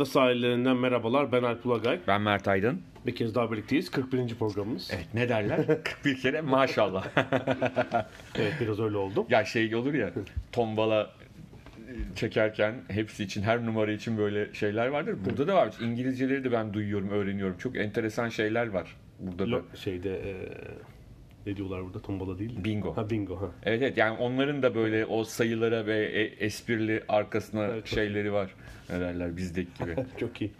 Ada sahillerinden merhabalar. Ben Alp Ulagay. Ben Mert Aydın. Bir kez daha birlikteyiz. 41. programımız. Evet ne derler? 41 kere maşallah. Evet biraz öyle oldu. ya şey olur ya tombala çekerken hepsi için her numara için böyle şeyler vardır. Burada da var. İngilizceleri de ben duyuyorum, öğreniyorum. Çok enteresan şeyler var. Burada da. Lo- şeyde e, ne diyorlar burada? Tombala değil. mi? Bingo. Ha bingo ha. Evet evet yani onların da böyle o sayılara ve e- esprili arkasına Evet, şeyleri var. Ne derler bizdeki gibi. Çok iyi.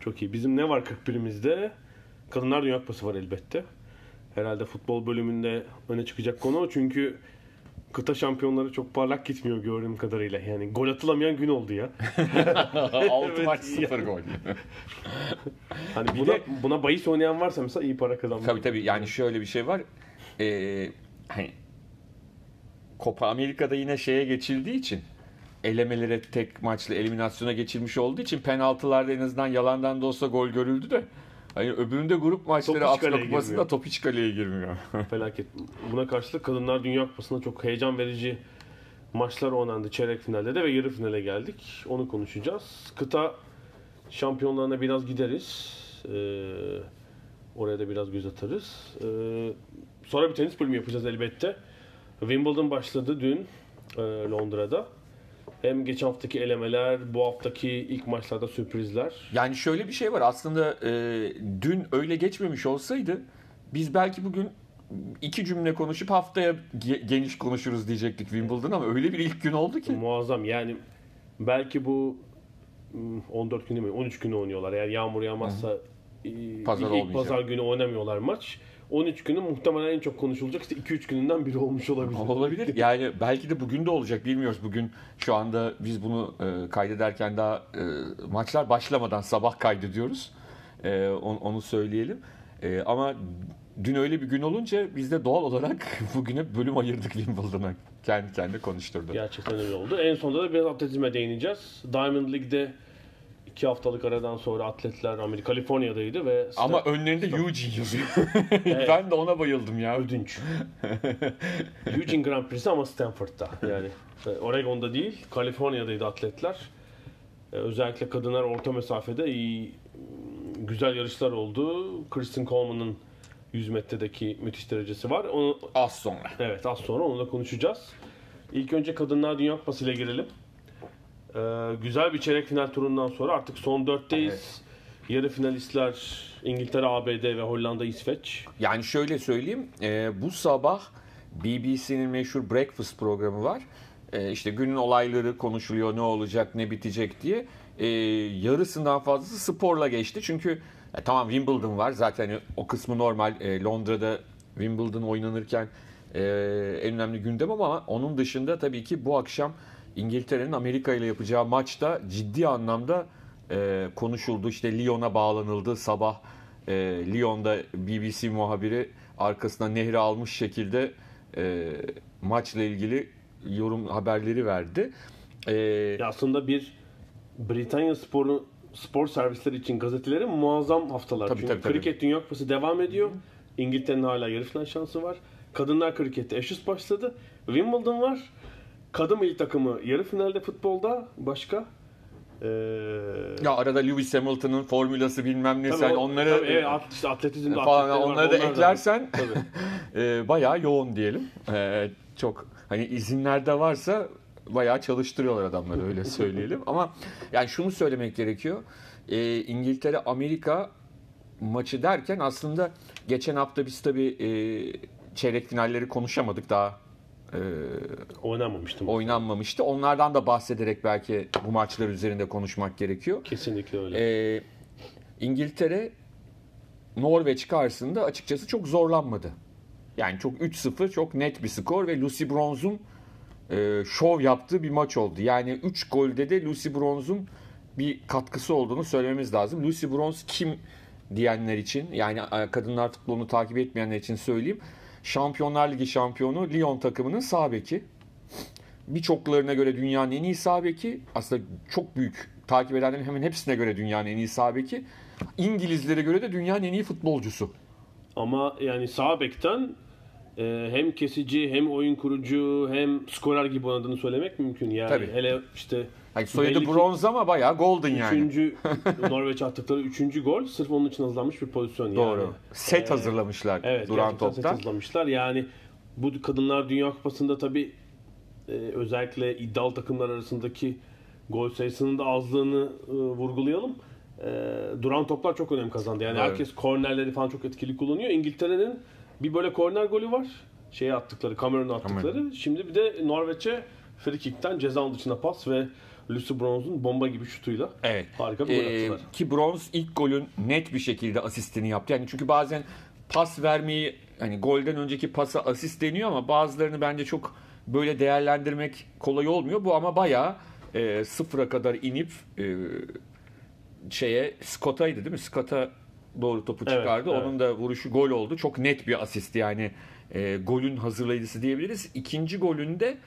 Çok iyi. Bizim ne var 41'imizde? Kadınlar Dünya Kupası var elbette. Herhalde futbol bölümünde öne çıkacak konu. Çünkü kıta şampiyonları çok parlak gitmiyor gördüğüm kadarıyla. Yani gol atılamayan gün oldu ya. 6 maç 0 gol. Hani Bir buna, de- buna bahis oynayan varsa mesela iyi para kazanmış. Tabii tabii yani şöyle bir şey var. Ee, hani Copa Amerika'da yine şeye geçildiği için elemelere tek maçlı eliminasyona geçilmiş olduğu için penaltılarda en azından yalandan da olsa gol görüldü de hani öbüründe grup maçları Afrika Kupası'nda top hiç kaleye girmiyor. Felaket. Buna karşılık Kadınlar Dünya Kupası'nda çok heyecan verici maçlar oynandı. Çeyrek finalde de ve yarı finale geldik. Onu konuşacağız. Kıta şampiyonlarına biraz gideriz. Ee, oraya da biraz göz atarız. Ee, sonra bir tenis bölümü yapacağız elbette. Wimbledon başladı dün e, Londra'da. Hem geçen haftaki elemeler, bu haftaki ilk maçlarda sürprizler. yani şöyle bir şey var aslında e, dün öyle geçmemiş olsaydı biz belki bugün iki cümle konuşup haftaya ge- geniş konuşuruz diyecektik Wimbledon ama öyle bir ilk gün oldu ki. Muazzam yani belki bu hmm, 14 günü mü 13 günü oynuyorlar. Eğer yağmur yağmazsa i- Pazar ilk pazar günü oynamıyorlar maç. 13 günü muhtemelen en çok konuşulacak işte 2-3 gününden biri olmuş olabilir. Olabilir. Yani belki de bugün de olacak bilmiyoruz. Bugün şu anda biz bunu e, kaydederken daha e, maçlar başlamadan sabah kaydediyoruz. E, onu, onu söyleyelim. E, ama dün öyle bir gün olunca biz de doğal olarak bugüne bölüm ayırdık Wimbledon'a. Kendi kendine konuşturdu. Gerçekten öyle oldu. En sonunda da biraz atletizme değineceğiz. Diamond League'de 2 haftalık aradan sonra atletler Amerika Kaliforniya'daydı ve Ama önlerinde Eugene yazıyor. ben de ona bayıldım ya. ödünç. Eugene Grand Prix'si ama Stanford'da. Yani e, Oregon'da değil, Kaliforniya'daydı atletler. E, Özellikle kadınlar orta mesafede iyi güzel yarışlar oldu. Kristen Coleman'ın 100 metredeki müthiş derecesi var. Onu Az sonra. evet az sonra onu da konuşacağız. İlk önce Kadınlar Dünya Kupası ile girelim. E, güzel bir çeyrek final turundan sonra artık son dörtteyiz. Yarı finalistler İngiltere, ABD ve Hollanda, İsveç. Yani şöyle söyleyeyim, e, bu sabah BBC'nin meşhur Breakfast programı var. E, işte günün olayları konuşuluyor, ne olacak, ne bitecek diye. E, yarısından fazlası sporla geçti. Çünkü e, tamam Wimbledon var, zaten o kısmı normal. E, Londra'da Wimbledon oynanırken e, en önemli gündem ama onun dışında tabii ki bu akşam İngiltere'nin Amerika ile yapacağı maçta ciddi anlamda e, konuşuldu. İşte Lyon'a bağlanıldı sabah. E, Lyon'da BBC muhabiri arkasına nehri almış şekilde e, maçla ilgili yorum haberleri verdi. E, aslında bir Britanya sporu spor servisleri için gazetelerin muazzam haftalar. Tabii, Çünkü tabii, tabii. kriket Dünya Kupası devam ediyor. İngiltere'nin hala yarı final şansı var. Kadınlar krikette Ashes başladı. Wimbledon var. Kadın milli takımı yarı finalde futbolda. Başka? Ee, ya arada Lewis Hamilton'ın formülası bilmem ne sen onları tabii, at- işte atletizmde falan atletleri var, onları da eklersen Tabii. e, bayağı yoğun diyelim. E, çok hani izinlerde varsa bayağı çalıştırıyorlar adamları öyle söyleyelim. Ama yani şunu söylemek gerekiyor. E, İngiltere Amerika maçı derken aslında geçen hafta biz tabii e, çeyrek finalleri konuşamadık daha e, Oynanmamıştım. oynanmamıştı. Onlardan da bahsederek belki bu maçlar üzerinde konuşmak gerekiyor. Kesinlikle öyle. Ee, İngiltere Norveç karşısında açıkçası çok zorlanmadı. Yani çok 3-0 çok net bir skor ve Lucy Bronze'un e, şov yaptığı bir maç oldu. Yani 3 golde de Lucy Bronze'un bir katkısı olduğunu söylememiz lazım. Lucy Bronze kim diyenler için yani e, kadınlar futbolunu takip etmeyenler için söyleyeyim. Şampiyonlar Ligi şampiyonu Lyon takımının sağ beki. Birçoklarına göre dünyanın en iyi sağ beki. Aslında çok büyük takip edenlerin hemen hepsine göre dünyanın en iyi sağ beki. İngilizlere göre de dünyanın en iyi futbolcusu. Ama yani sağ bekten e, hem kesici hem oyun kurucu hem skorer gibi oynadığını söylemek mümkün. Yani Tabii. hele işte Yani soyadı belli bronz ama bayağı golden yani. Üçüncü Norveç attıkları üçüncü gol sırf onun için hazırlanmış bir pozisyon Doğru. yani. Set Ee, hazırlamışlar Evet, duran gerçekten set topta. hazırlamışlar. Yani bu Kadınlar Dünya Kupası'nda tabii e, özellikle iddialı takımlar arasındaki gol sayısının da azlığını e, vurgulayalım. E, duran toplar çok önem kazandı. Yani Evet. herkes kornerleri falan çok etkili kullanıyor. İngiltere'nin bir böyle korner golü var. Şeye attıkları, Cameron'a attıkları. Şimdi bir de Norveç'e free kick'ten ceza dışına pas ve Lucy Bronze'un bomba gibi şutuyla Evet. harika bir gol Ee, attılar. ki Bronz ilk golün net bir şekilde asistini yaptı. Yani çünkü bazen pas vermeyi hani golden önceki pasa asist deniyor ama bazılarını bence çok böyle değerlendirmek kolay olmuyor. Bu ama bayağı e, sıfıra kadar inip e, şeye Scott'aydı değil mi? Scott'a doğru topu çıkardı. evet. Onun da vuruşu gol oldu. Çok net bir asist yani e, golün hazırlayıcısı diyebiliriz. İkinci golünde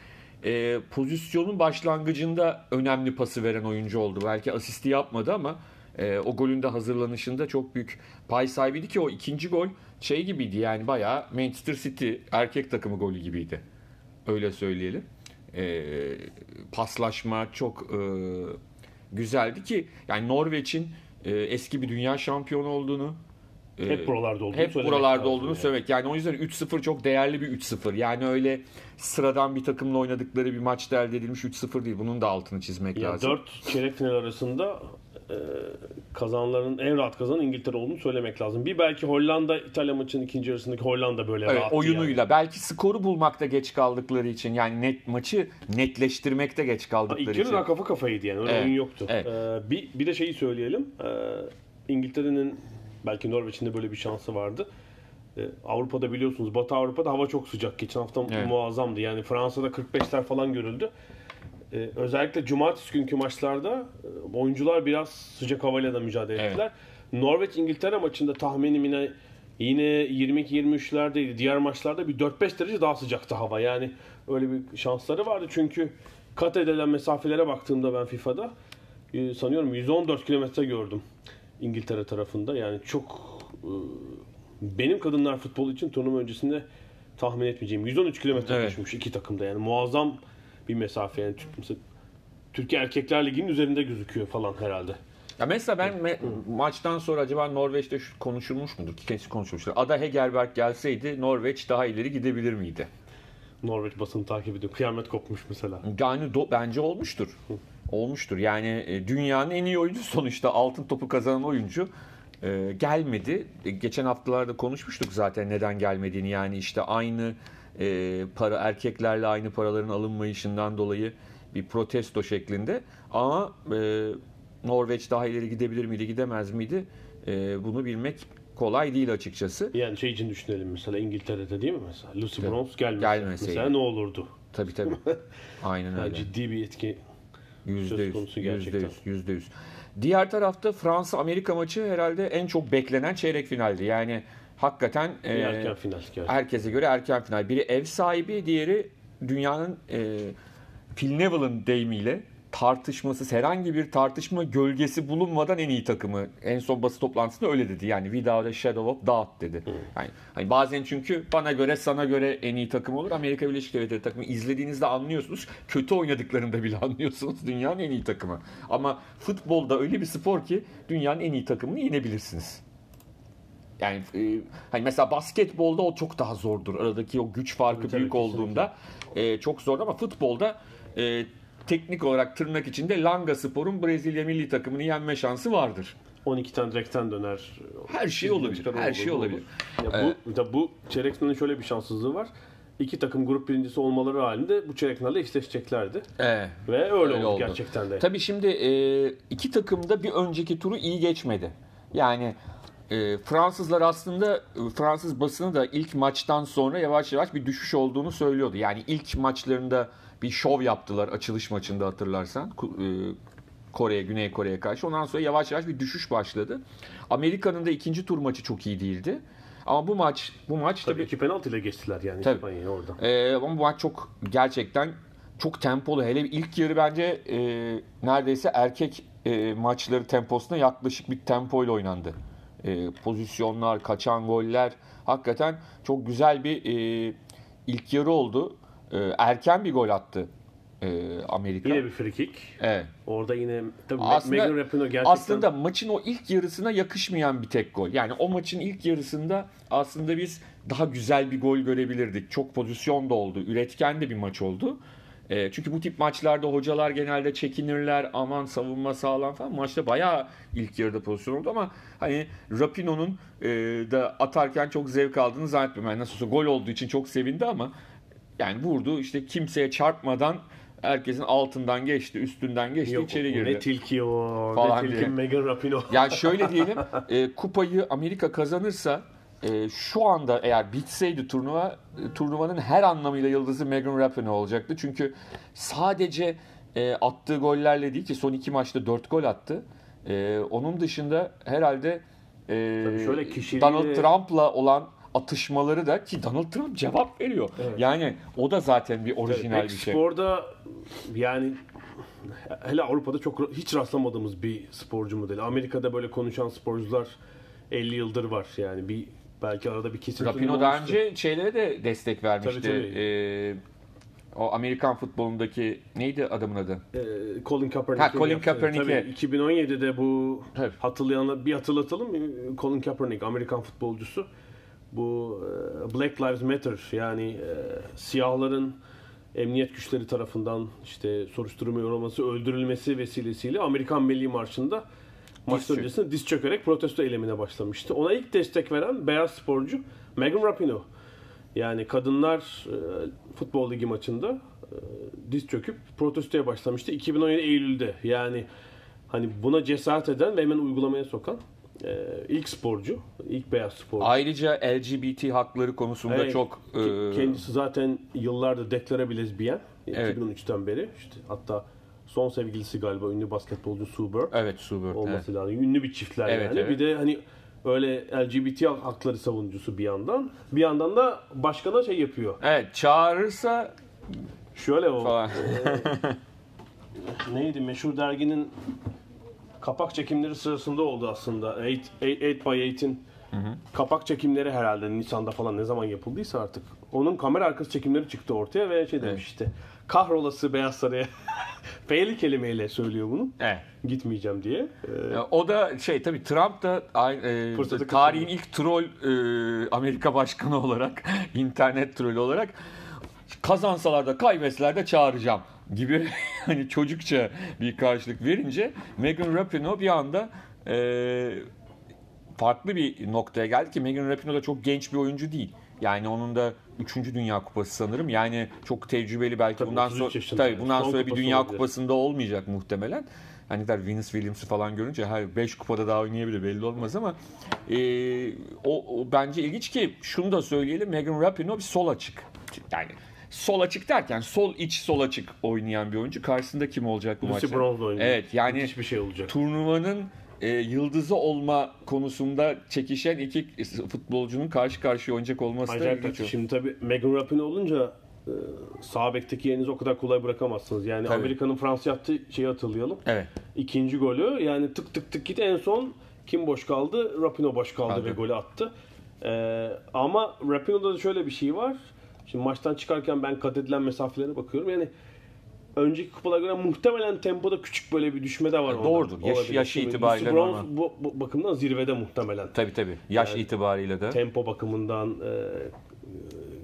e, pozisyonun başlangıcında önemli pası veren oyuncu oldu. Belki asisti yapmadı ama e, o golün de hazırlanışında çok büyük pay sahibiydi ki o ikinci gol şey gibiydi yani bayağı Manchester City erkek takımı golü gibiydi. Öyle söyleyelim. E, paslaşma çok e, güzeldi ki yani Norveç'in e, eski bir dünya şampiyonu olduğunu Hep buralarda olduğunu hep buralarda olduğunu yani. söylemek. Yani o yüzden 3-0 çok değerli bir 3-0. Yani öyle sıradan bir takımla oynadıkları bir maçta elde edilmiş 3-0 değil. Bunun da altını çizmek Ya lazım. 4 çeyrek final arasında e, kazananların en rahat kazanan İngiltere olduğunu söylemek lazım. Bir belki Hollanda İtalya maçının ikinci yarısındaki Hollanda böyle Evet, rahattı oyunuyla yani. belki skoru bulmakta geç kaldıkları için yani net maçı netleştirmekte geç Ha, kaldıkları İlk yarı için. kafa kafaydı yani. Öyle Evet, oyun yoktu. evet. E, bir, bir de şeyi söyleyelim. E, İngiltere'nin belki Norveç'in de böyle bir şansı vardı. E, Avrupa'da biliyorsunuz Batı Avrupa'da hava çok sıcak. Geçen hafta Evet. muazzamdı. Yani Fransa'da 45'ler falan görüldü. E, özellikle cumartesi günkü maçlarda e, oyuncular biraz sıcak havayla da mücadele Evet. ettiler. Norveç İngiltere maçında tahminim yine yine 22-23'lerdeydi. Diğer maçlarda bir 4-5 derece daha sıcaktı hava. Yani öyle bir şansları vardı. Çünkü kat edilen mesafelere baktığımda ben FIFA'da e, sanıyorum 114 kilometre gördüm İngiltere tarafında. Yani çok e, benim kadınlar futbolu için turnuva öncesinde tahmin etmeyeceğim 113 kilometre Evet. düşmüş iki takımda. Yani muazzam bir mesafe. Yani Türk- mesela Türkiye Erkekler Ligi'nin üzerinde gözüküyor falan herhalde. Ya mesela ben me- maçtan sonra acaba Norveç'te şu konuşulmuş mudur? Kesin konuşulmuştur. Ada Hegerberg gelseydi Norveç daha ileri gidebilir miydi? Norveç basını takip ediyor. Kıyamet kopmuş mesela. Yani do- bence olmuştur. Olmuştur. Yani e, dünyanın en iyi oyuncusu sonuçta altın topu kazanan oyuncu e, gelmedi. E, geçen haftalarda konuşmuştuk zaten neden gelmediğini. Yani işte aynı e, para erkeklerle aynı paraların alınmayışından dolayı bir protesto şeklinde. Ama e, Norveç daha ileri gidebilir miydi, gidemez miydi? E, bunu bilmek kolay değil açıkçası. Yani şey için düşünelim mesela İngiltere'de değil mi mesela? Lucy Bronze gelmese. Gelmeseydi. Mesela ne olurdu? Tabii tabii. Aynen Yani öyle. ciddi bir etki. Yüzde yüz, yüzde gerçekten. yüz, yüzde yüz. Diğer tarafta Fransa-Amerika maçı herhalde en çok beklenen çeyrek finaldi. Yani hakikaten e, erken final gerçekten. herkese göre erken final. Biri ev sahibi, diğeri dünyanın e, Phil Neville'ın deyimiyle tartışmasız herhangi bir tartışma gölgesi bulunmadan en iyi takımı. En son basın toplantısında öyle dedi. Yani without a shadow of doubt dedi. Yani, hani bazen çünkü bana göre sana göre en iyi takım olur. Amerika Birleşik Devletleri takımı izlediğinizde anlıyorsunuz. Kötü oynadıklarında bile anlıyorsunuz. Dünyanın en iyi takımı. Ama futbolda öyle bir spor ki dünyanın en iyi takımını yenebilirsiniz. Yani e, hani mesela basketbolda o çok daha zordur. Aradaki o güç farkı Tabii, tabii, büyük olduğunda e, çok zor ama futbolda e, teknik olarak tırnak içinde Langa Spor'un Brezilya milli takımını yenme şansı vardır. 12 tane direkten döner. Her şey olabilir. Her olur, şey olur. olabilir. Ya bu, da bu çeyrek finalin şöyle bir şanssızlığı var. İki takım grup birincisi olmaları halinde bu çeyrek finalde eşleşeceklerdi. Evet. Ve öyle, Öyle oldu, oldu. gerçekten de. Tabii şimdi e, iki takım da bir önceki turu iyi geçmedi. Yani e, Fransızlar aslında e, Fransız basını da ilk maçtan sonra yavaş yavaş bir düşüş olduğunu söylüyordu. Yani ilk maçlarında bir şov yaptılar açılış maçında hatırlarsan. E, Kore'ye, Güney Kore'ye karşı. Ondan sonra yavaş yavaş bir düşüş başladı. Amerika'nın da ikinci tur maçı çok iyi değildi. Ama bu maç bu maç Tabii tabii iki penaltıyla geçtiler yani Tabii. İspanya'yı orada. ee, ama bu maç çok gerçekten çok tempolu. Hele ilk yarı bence e, neredeyse erkek e, maçları temposuna yaklaşık bir tempoyla oynandı. E, pozisyonlar, kaçan goller hakikaten çok güzel bir e, ilk yarı oldu. E, erken bir gol attı e, Amerika. Yine bir free kick. Evet. Orada yine tabii Aslında, Megan Rapinoe gerçekten aslında maçın o ilk yarısına yakışmayan bir tek gol. Yani o maçın ilk yarısında aslında biz daha güzel bir gol görebilirdik. Çok pozisyon da oldu. Üretken de bir maç oldu. E, çünkü bu tip maçlarda hocalar genelde çekinirler. Aman savunma sağlam falan. Maçta bayağı ilk yarıda pozisyon oldu ama hani Rapino'nun e, da atarken çok zevk aldığını zannetmiyorum. Yani nasıl olsa gol olduğu için çok sevindi ama yani vurdu işte kimseye çarpmadan herkesin altından geçti, üstünden geçti, Yok, içeri girdi. Ne tilki o, Falan ne tilki diye. Megan Rapinoe. Yani şöyle diyelim, e, kupayı Amerika kazanırsa e, şu anda eğer bitseydi turnuva, e, turnuvanın her anlamıyla yıldızı Megan Rapinoe olacaktı. Çünkü sadece e, attığı gollerle değil ki son iki maçta dört gol attı. E, onun dışında herhalde e, şöyle kişiliği- Donald Trump'la olan atışmaları da ki Donald Trump cevap veriyor. Evet. Yani o da zaten bir orijinal bir şey. Sporda yani hele Avrupa'da çok hiç rastlamadığımız bir sporcu modeli. Amerika'da böyle konuşan sporcular 50 yıldır var. Yani bir belki arada bir kesinti Rapino daha önce şeylere de destek vermişti. Tabii, tabii. Ee, o Amerikan futbolundaki neydi adamın adı? Ee, Colin Kaepernick. Ha, Colin Kaepernick'e. Tabii 2017'de bu Tabii. hatırlayanlar bir hatırlatalım. Ee, Colin Kaepernick Amerikan futbolcusu. Bu e, Black Lives Matter yani e, siyahların emniyet güçleri tarafından işte soruşturma yorulması, öldürülmesi vesilesiyle Amerikan Milli Marşı'nda maç öncesinde diz çökerek protesto eylemine başlamıştı. Ona ilk destek veren beyaz sporcu Megan Rapinoe. Yani kadınlar e, futbol ligi maçında diz çöküp protestoya başlamıştı 2017 Eylül'de. Yani hani buna cesaret eden ve hemen uygulamaya sokan e, ilk sporcu, ilk beyaz sporcu. Ayrıca LGBT hakları konusunda Evet, çok e, kendisi zaten yıllardır deklare bir lezbiyen. Evet. 2013'ten beri. İşte hatta son sevgilisi galiba ünlü basketbolcu Sue Bird evet Subert. olması lazım. Ünlü bir çiftler Evet, yani. evet. Bir de hani öyle LGBT hakları savunucusu bir yandan. Bir yandan da başkana şey yapıyor. Evet çağırırsa Şöyle o falan. neydi meşhur derginin kapak çekimleri sırasında oldu aslında. 8, 8 by 8'in kapak çekimleri herhalde Nisan'da falan ne zaman yapıldıysa artık. Onun kamera arkası çekimleri çıktı ortaya ve şey demiş işte. Kahrolası Beyaz Saray'a F'li kelimeyle söylüyor bunu. evet. Gitmeyeceğim diye. Ee, O da şey tabii Trump da aynı- e, tarihin ilk troll e, Amerika başkanı olarak internet trolü olarak kazansalar da kaybetseler de çağıracağım gibi hani çocukça bir karşılık verince Megan Rapinoe bir anda e, farklı bir noktaya geldi ki Megan Rapinoe da çok genç bir oyuncu değil. Yani onun da 3. Dünya Kupası sanırım. Yani çok tecrübeli belki Tabii, bundan 33 sonra tabii bundan Son sonra bir Dünya olabilir. Kupası'nda olmayacak muhtemelen. Hani der Venus Williams'ı falan görünce her 5 kupada daha oynayabilir belli olmaz ama e, o, o bence ilginç ki şunu da söyleyelim Megan Rapinoe bir sol açık. Yani sol açık derken sol iç sol açık oynayan bir oyuncu. Karşısında kim olacak bu Lucy maçta? Bronze oynuyor. Evet yani Hiçbir şey olacak. turnuvanın e, yıldızı olma konusunda çekişen iki futbolcunun karşı karşıya oynayacak olması da Acayip ilginç. kötü. Şimdi tabii Megan Rapinoe olunca e, sağ bekteki yerinizi o kadar kolay bırakamazsınız. Yani Tabii. Amerika'nın Fransa yaptığı şeyi hatırlayalım. Evet. İkinci golü yani tık tık tık git en son kim boş kaldı? Rapinoe boş kaldı Kaldı. ve golü attı. Ee, ama Rapinoe'da da şöyle bir şey var. Şimdi maçtan çıkarken ben kat edilen mesafelere bakıyorum. Yani önceki kupalara göre muhtemelen tempoda küçük böyle bir düşme de var. orada. Doğrudur. Yaş- Olabilir. yaşı Şimdi itibariyle bu, bu bakımdan zirvede muhtemelen. Tabii tabii. Yaş itibariyle de. Tempo bakımından,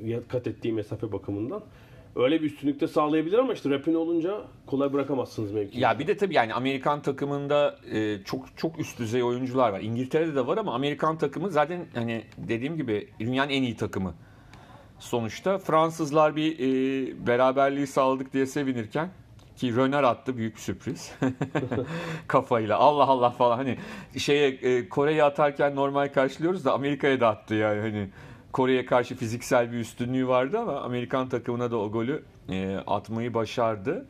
e, e, kat ettiği mesafe bakımından. Öyle bir üstünlükte sağlayabilir ama işte Rapinoe olunca kolay bırakamazsınız mevkiyi. Ya bir de tabii yani Amerikan takımında e, çok çok üst düzey oyuncular var. İngiltere'de de var ama Amerikan takımı zaten hani dediğim gibi dünyanın en iyi takımı. Sonuçta Fransızlar bir e, beraberliği sağladık diye sevinirken ki Röner attı büyük sürpriz. Kafayla Allah Allah falan hani şeye e, Kore'ye atarken normal karşılıyoruz da Amerika'ya da attı yani hani Kore'ye karşı fiziksel bir üstünlüğü vardı ama Amerikan takımına da o golü e, atmayı başardı.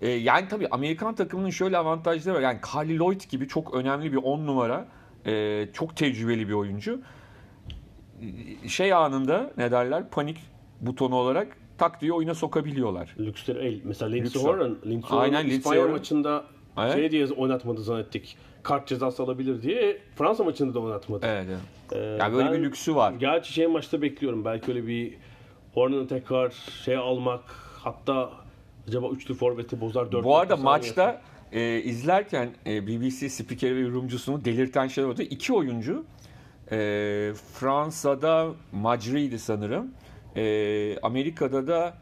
E, yani tabii Amerikan takımının şöyle avantajları var. Yani Carly Lloyd gibi çok önemli bir 10 numara. e, çok tecrübeli bir oyuncu. Şey anında ne derler panik butonu olarak tak diye oyuna sokabiliyorlar. Lüksler el. Mesela Lindsey Horan. Lindsey Aynen, Lindsey Horan. maçında Evet. şey diye oynatmadı zannettik. Kart cezası alabilir diye Fransa maçında da oynatmadı. Evet. evet. Ee, Yani böyle ben bir lüksü var. Gerçi şey maçta bekliyorum. Belki öyle bir Horan'ı tekrar şey almak hatta acaba üçlü forveti bozar dört Bu arada yapar. maçta e, izlerken e, BBC spikeri ve yorumcusunu delirten şey oldu. İki oyuncu e, Fransa'da Macri'ydi sanırım. E, Amerika'da da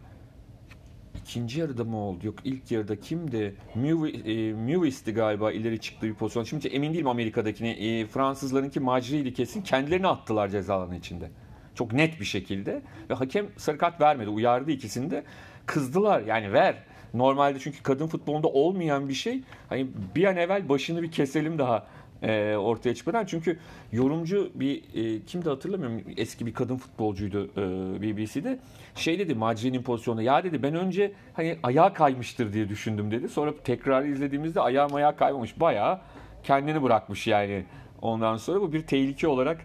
ikinci yarıda mı oldu? Yok ilk yarıda kimdi? Mew- e, Mewis'ti galiba ileri çıktığı bir pozisyon. Şimdi emin değilim Amerika'dakini. E, Fransızlarınki Macri'ydi kesin. Kendilerini attılar ceza içinde. Çok net bir şekilde. Ve hakem sarı kart vermedi. Uyardı ikisini de. Kızdılar yani ver. Normalde çünkü kadın futbolunda olmayan bir şey. Hani bir an evvel başını bir keselim daha e, ortaya çıkmadan. Çünkü yorumcu bir e, kimdi hatırlamıyorum. Eski bir kadın futbolcuydu e, BBC'de. Şey dedi Macri'nin pozisyonunda. Ya dedi ben önce hani ayağa kaymıştır diye düşündüm dedi. Sonra tekrar izlediğimizde ayağım ayağa kaymamış. Bayağı kendini bırakmış yani. Ondan sonra bu bir tehlike olarak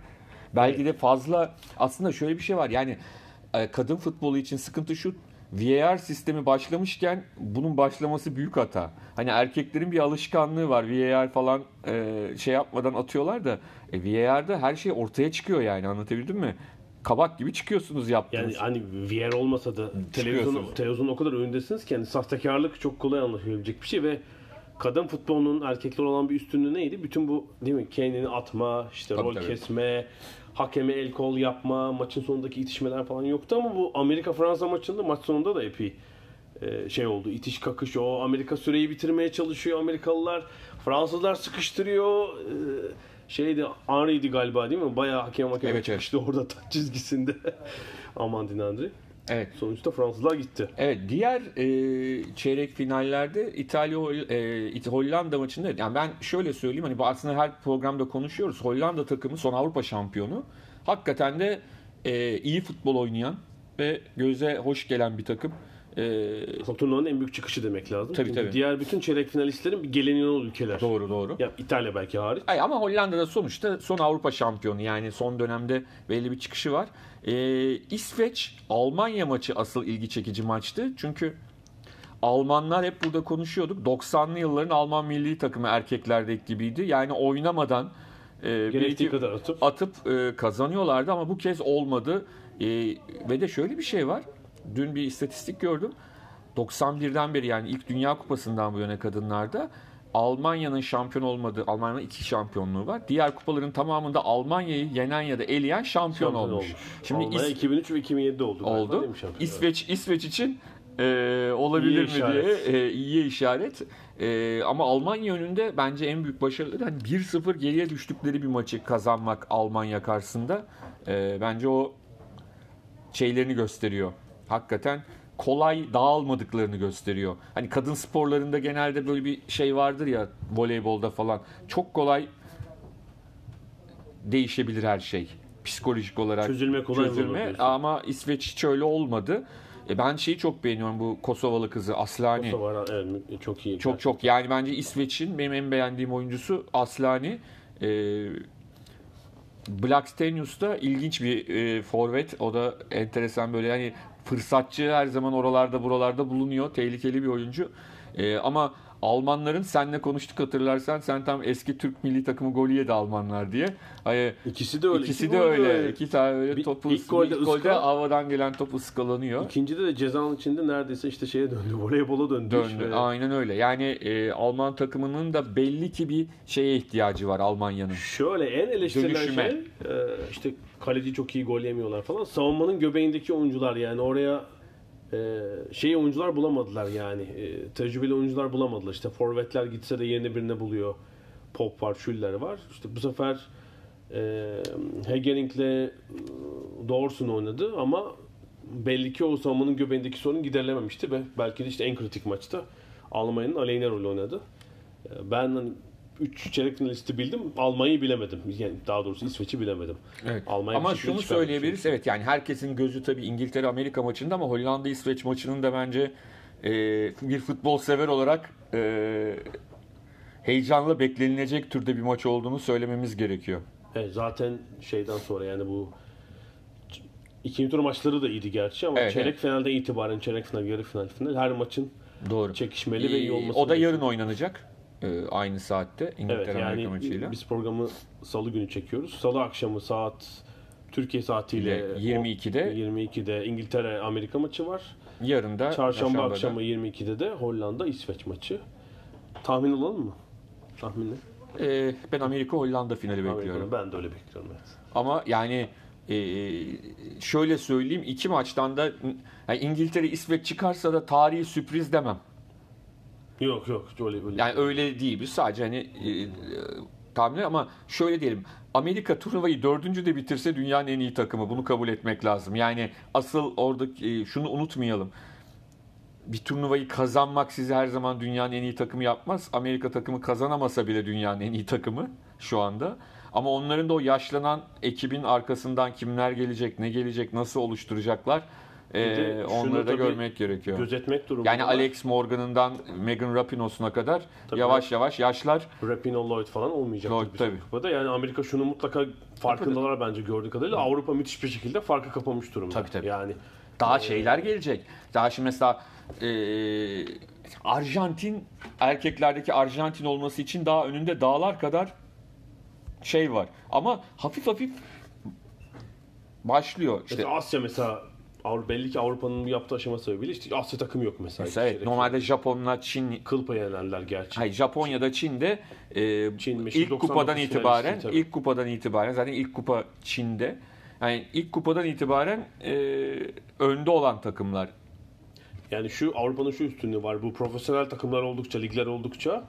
belki de fazla aslında şöyle bir şey var. Yani e, kadın futbolu için sıkıntı şu VAR sistemi başlamışken bunun başlaması büyük hata. Hani erkeklerin bir alışkanlığı var. VAR falan e, şey yapmadan atıyorlar da e, VAR'da her şey ortaya çıkıyor yani anlatabildim mi? Kabak gibi çıkıyorsunuz yaptığınız. Yani hani VR olmasa da televizyon, televizyon o kadar önündesiniz ki yani sahtekarlık çok kolay anlaşılabilecek bir şey ve kadın futbolunun erkekler olan bir üstünlüğü neydi? Bütün bu değil mi? Kendini atma, işte Tabii, rol tabii. kesme, hakeme el kol yapma, maçın sonundaki itişmeler falan yoktu ama bu Amerika Fransa maçında maç sonunda da epey e, şey oldu. İtiş kakış o. Amerika süreyi bitirmeye çalışıyor Amerikalılar. Fransızlar sıkıştırıyor. E, şeydi Henry'di galiba değil mi? Bayağı hakem hakem Evet, evet. çıkıştı orada taç çizgisinde. Aman Dinandri. Evet. Sonuçta Fransızlar gitti. Evet diğer e, çeyrek finallerde İtalya e, Hollanda maçında yani ben şöyle söyleyeyim hani bu aslında her programda konuşuyoruz. Hollanda takımı son Avrupa şampiyonu. Hakikaten de e, iyi futbol oynayan ve göze hoş gelen bir takım. E, turnuvanın en büyük çıkışı demek lazım. Tabii, Çünkü tabii. diğer bütün çeyrek finalistlerin bir geleneği olan ülkeler. doğru doğru. Ya İtalya belki hariç. Ay, ama Hollanda'da sonuçta son Avrupa şampiyonu yani son dönemde belli bir çıkışı var. Ee, İsveç Almanya maçı asıl ilgi çekici maçtı. Çünkü Almanlar hep burada konuşuyorduk. 90'lı yılların Alman milli takımı erkeklerdeki gibiydi. Yani oynamadan e, bir iki kadar atıp. atıp e, kazanıyorlardı ama bu kez olmadı. E, ve de şöyle bir şey var. Dün bir istatistik gördüm. 91'den beri yani ilk Dünya Kupası'ndan bu yana kadınlarda Almanya'nın şampiyon olmadığı, Almanya'nın iki şampiyonluğu var. Diğer kupaların tamamında Almanya'yı yenen ya da eleyen şampiyon, Şampiyon olmuş. Şimdi Almanya İs- 2003 ve 2007'de oldu. oldu. İsveç İsveç için e, olabilir İyi mi işaret. diye e, iyi işaret. E, ama Almanya önünde bence en büyük başarıları hani 1-0 geriye düştükleri bir maçı kazanmak Almanya karşısında. E, bence o şeylerini gösteriyor. Hakikaten kolay dağılmadıklarını gösteriyor. Hani kadın sporlarında genelde böyle bir şey vardır ya voleybolda falan. Çok kolay değişebilir her şey. Psikolojik olarak Çözülme kolay çözülme ama İsveç hiç öyle olmadı. E ben şeyi çok beğeniyorum bu Kosovalı kızı Aslani. Kosova, evet, çok iyi. Çok çok yani bence İsveç'in benim en beğendiğim oyuncusu Aslani. E, Blackstenius da ilginç bir e, forvet. O da enteresan böyle yani fırsatçı her zaman oralarda buralarda bulunuyor. Tehlikeli bir oyuncu. E, ama Almanların senle konuştuk hatırlarsan sen tam eski Türk milli takımı golü yedi Almanlar diye. Hani İkisi de öyle. İkisi İki de gol öyle. İki tane öyle Bir- topu ilk golde ilk golde ıskal- havadan gelen top ıskalanıyor. İkincide de cezanın içinde neredeyse işte şeye döndü. Voleybola döndü. Döndü. İşte. Aynen öyle. Yani e, Alman takımının da belli ki bir şeye ihtiyacı var Almanya'nın. Şöyle en eleştirilen Dönüşüme. şey e, işte kaleci çok iyi gol yemiyorlar falan. Savunmanın göbeğindeki oyuncular yani oraya e, şey oyuncular bulamadılar yani. E, tecrübeli oyuncular bulamadılar. İşte forvetler gitse de yerine birine buluyor. Pop var, Schüller var. İşte bu sefer e, Hegering'le e, Dorsun oynadı ama belli ki o savunmanın göbeğindeki sorun giderilememişti ve belki de işte en kritik maçta Almanya'nın aleyhine rol oynadı. E, ben hani 3 çeyrek finalisti bildim. Almanya'yı bilemedim. Yani daha doğrusu İsveç'i bilemedim. Evet. Almanya ama şunu söyleyebiliriz. Evet yani herkesin gözü tabii İngiltere Amerika maçında ama Hollanda İsveç maçının da bence e, bir futbol sever olarak e, heyecanla beklenilecek türde bir maç olduğunu söylememiz gerekiyor. Evet, zaten şeyden sonra yani bu ikinci tur maçları da iyiydi gerçi ama Evet, çeyrek evet. finalde itibaren çeyrek final, yarı final, final her maçın Doğru. çekişmeli ve iyi Ee, olması. o da yarın oynanacak. E, aynı saatte İngiltere Evet Amerika yani maçıyla. biz programı salı günü çekiyoruz. Salı akşamı saat Türkiye saatiyle Ile 22'de. 22'de İngiltere Amerika maçı var. Yarın da Çarşamba akşamı 22'de de Hollanda İsveç maçı. Tahmin alalım mı? Tahminle. Ee, ben Amerika Hollanda finali bekliyorum. Amerika'da Ben de öyle bekliyorum evet. Ama yani e, şöyle söyleyeyim iki maçtan da yani İngiltere İsveç çıkarsa da tarihi sürpriz demem. Yok yok öyle öyle. Yani öyle değil. Biz sadece hani e, e, tahmin ama şöyle diyelim. Amerika turnuvayı dördüncü de bitirse dünyanın en iyi takımı. Bunu kabul etmek lazım. Yani asıl orada e, şunu unutmayalım. Bir turnuvayı kazanmak sizi her zaman dünyanın en iyi takımı yapmaz. Amerika takımı kazanamasa bile dünyanın en iyi takımı şu anda. Ama onların da o yaşlanan ekibin arkasından kimler gelecek, ne gelecek, nasıl oluşturacaklar E, şunu onları da görmek gerekiyor. Gözetmek durumunda. Yani Alex Morgan'ından Megan Rapinoe'suna kadar Tabii. yavaş yavaş yaşlar Rapinoe Lloyd falan olmayacak Lloyd, tabii. tabii. kupada. Yani Amerika şunu mutlaka farkındalar bence gördüğü kadarıyla. Avrupa müthiş bir şekilde farkı kapamış durumda. Tabii, tabii. Yani daha şeyler gelecek. Daha şimdi mesela e, Arjantin erkeklerdeki Arjantin olması için daha önünde dağlar kadar şey var. Ama hafif hafif başlıyor. İşte mesela Asya mesela Avrupa, belli ki Avrupa'nın yaptığı aşama sebebiyle işte Asya takımı yok mesela. mesela evet, normalde Japonlar, Çin, kıl payı yenerler gerçi. hayır Japonya'da Çin'de e, Çin ilk 99 kupadan itibaren tabii. ilk kupadan itibaren zaten ilk kupa Çin'de. Yani ilk kupadan itibaren e, önde olan takımlar Yani şu Avrupa'nın şu üstünlüğü var. Bu profesyonel takımlar oldukça, ligler oldukça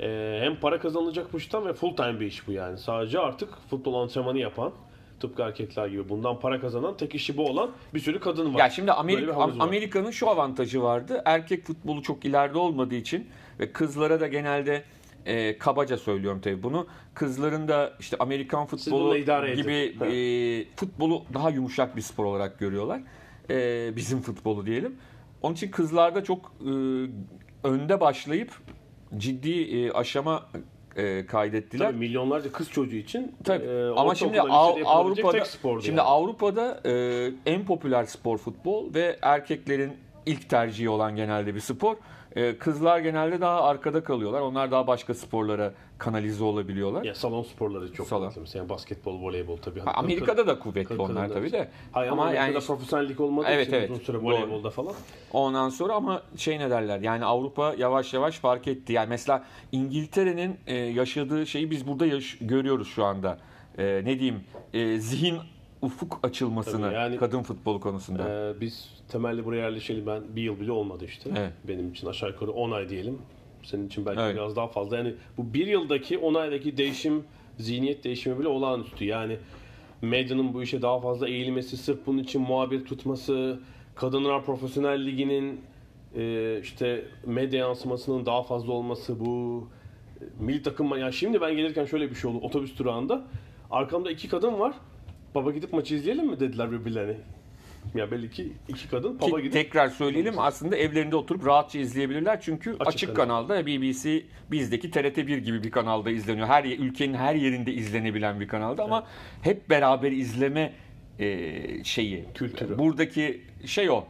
e, hem para kazanılacak bu işten ve full time bir iş bu yani. Sadece artık futbol antrenmanı yapan tıpkı erkekler gibi bundan para kazanan tek işi bu olan bir sürü kadın var. Ya şimdi Amerika. Amerika'nın şu avantajı vardı. Erkek futbolu çok ileride olmadığı için ve kızlara da genelde e, kabaca söylüyorum tabii bunu. Kızların da işte Amerikan futbolu edin. gibi e, futbolu daha yumuşak bir spor olarak görüyorlar. E, bizim futbolu diyelim. Onun için kızlarda çok e, önde başlayıp ciddi e, aşama e, kaydettiler. Tabii milyonlarca kız çocuğu için Tabii. e, Ama şimdi Av- Avrupa'da şimdi yani. Avrupa'da e, en popüler spor futbol ve erkeklerin ilk tercihi olan genelde bir spor. E, kızlar genelde daha arkada kalıyorlar. Onlar daha başka sporlara kanalize olabiliyorlar. ya salon sporları çok Salon. fazla mesela basketbol, voleybol tabii. Ha, Amerika'da da kuvvetli Kır- onlar tabii de. Hayır ama, Amerika'da yani profesyonellik olmadığı Evet, için evet. uzun süre Doğru. voleybolda falan. Ondan sonra ama şey ne derler yani Avrupa yavaş yavaş fark etti. Yani mesela İngiltere'nin e, yaşadığı şeyi biz burada yaş- görüyoruz şu anda. E, ne diyeyim e, zihin ufuk açılmasını Tabii yani- kadın futbolu konusunda. Ee, biz temelli buraya yerleşeli ben bir yıl bile olmadı işte. Evet. Benim için aşağı yukarı 10 ay diyelim. Senin için belki Evet. biraz daha fazla. Yani bu bir yıldaki 10 aydaki değişim, zihniyet değişimi bile olağanüstü. Yani medyanın bu işe daha fazla eğilmesi, sırf bunun için muhabir tutması, Kadınlar Profesyonel Ligi'nin e, işte medya yansımasının daha fazla olması, bu e, milli takım... Yani şimdi ben gelirken şöyle bir şey oldu otobüs durağında. Arkamda iki kadın var. Baba gidip maçı izleyelim mi dediler birbirlerine. Ya belli ki iki kadın pub'a gidip tekrar söyleyelim aslında evlerinde oturup rahatça izleyebilirler. Çünkü açık, kanal. kanalda BBC bizdeki TRT1 gibi bir kanalda izleniyor. Her ülkenin her yerinde izlenebilen bir kanalda ama hep beraber izleme e, şeyi Kültürü. Buradaki şey o.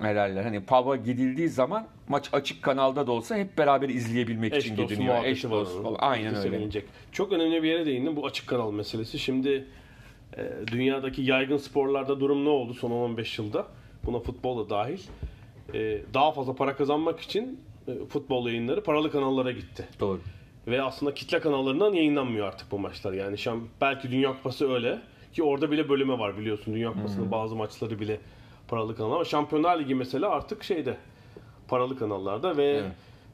Derler? Hani pub'a gidildiği zaman maç açık kanalda da olsa hep beraber izleyebilmek eş için dost gidiliyor. Eş dost falan. Aynen öyle. Çok önemli bir yere değindin bu açık kanal meselesi. Şimdi dünyadaki yaygın sporlarda durum ne oldu son 15 yılda? Buna futbol da dahil. E, daha fazla para kazanmak için e, futbol yayınları paralı kanallara gitti. Doğru. Ve aslında kitle kanallarından yayınlanmıyor artık bu maçlar. Yani şam, belki Dünya Kupası öyle ki orada bile bölüme var biliyorsun. Dünya Kupası'nın bazı maçları bile paralı kanal ama Şampiyonlar Ligi mesela artık şeyde paralı kanallarda ve Evet.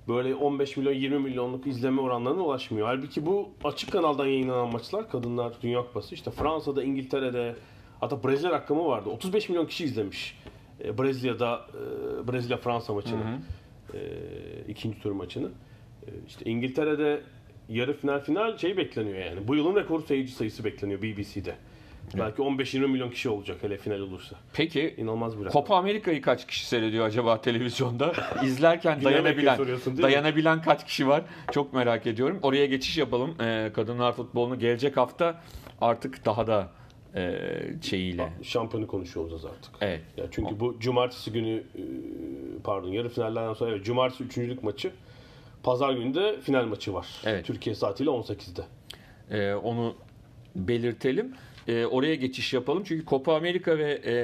Böyle 15 milyon 20 milyonluk izleme oranlarına ulaşmıyor. Halbuki bu açık kanaldan yayınlanan maçlar Kadınlar Dünya Kupası işte Fransa'da, İngiltere'de hatta Brezilya rakamı vardı. 35 milyon kişi izlemiş. E, Brezilya'da e, Brezilya Fransa maçını. e, ikinci tur maçını. İşte İngiltere'de yarı final final şey bekleniyor yani. Bu yılın rekor seyirci sayısı bekleniyor BBC'de. Belki 15-20 milyon kişi olacak hele final olursa. Peki İnanılmaz bir rakam. Copa Amerika'yı kaç kişi seyrediyor acaba televizyonda? İzlerken dayanabilen, dayanabilen kaç kişi var? Çok merak ediyorum. Oraya geçiş yapalım. Ee, kadınlar futbolunu gelecek hafta artık daha da e, şeyiyle. Şampiyonu konuşuyoruz artık. Evet. Ya çünkü bu cumartesi günü e, pardon yarı finallerden sonra evet cumartesi üçüncülük maçı. Pazar günü de final maçı var. Evet. Türkiye saatiyle 18'de. Ee, onu belirtelim. Ee, oraya geçiş yapalım. Çünkü Copa Amerika ve e,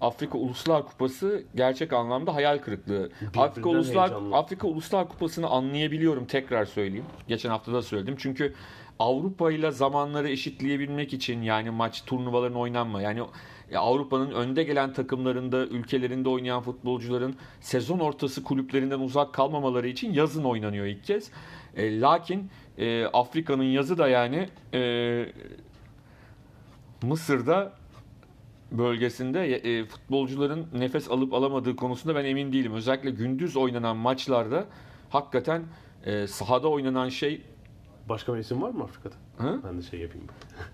Afrika Uluslar Kupası gerçek anlamda hayal kırıklığı. Afrika Uluslar heyecanlı. Afrika Uluslar Kupası'nı anlayabiliyorum tekrar söyleyeyim. Geçen hafta da söyledim. Çünkü Avrupa ile zamanları eşitleyebilmek için yani maç turnuvaların oynanma yani e, Avrupa'nın önde gelen takımlarında, ülkelerinde oynayan futbolcuların sezon ortası kulüplerinden uzak kalmamaları için yazın oynanıyor ilk kez. E, lakin e, Afrika'nın yazı da yani e, Mısır'da bölgesinde e, futbolcuların nefes alıp alamadığı konusunda ben emin değilim. Özellikle gündüz oynanan maçlarda hakikaten e, sahada oynanan şey Başka mevsim var mı Afrika'da? Hı? Ben de şey yapayım.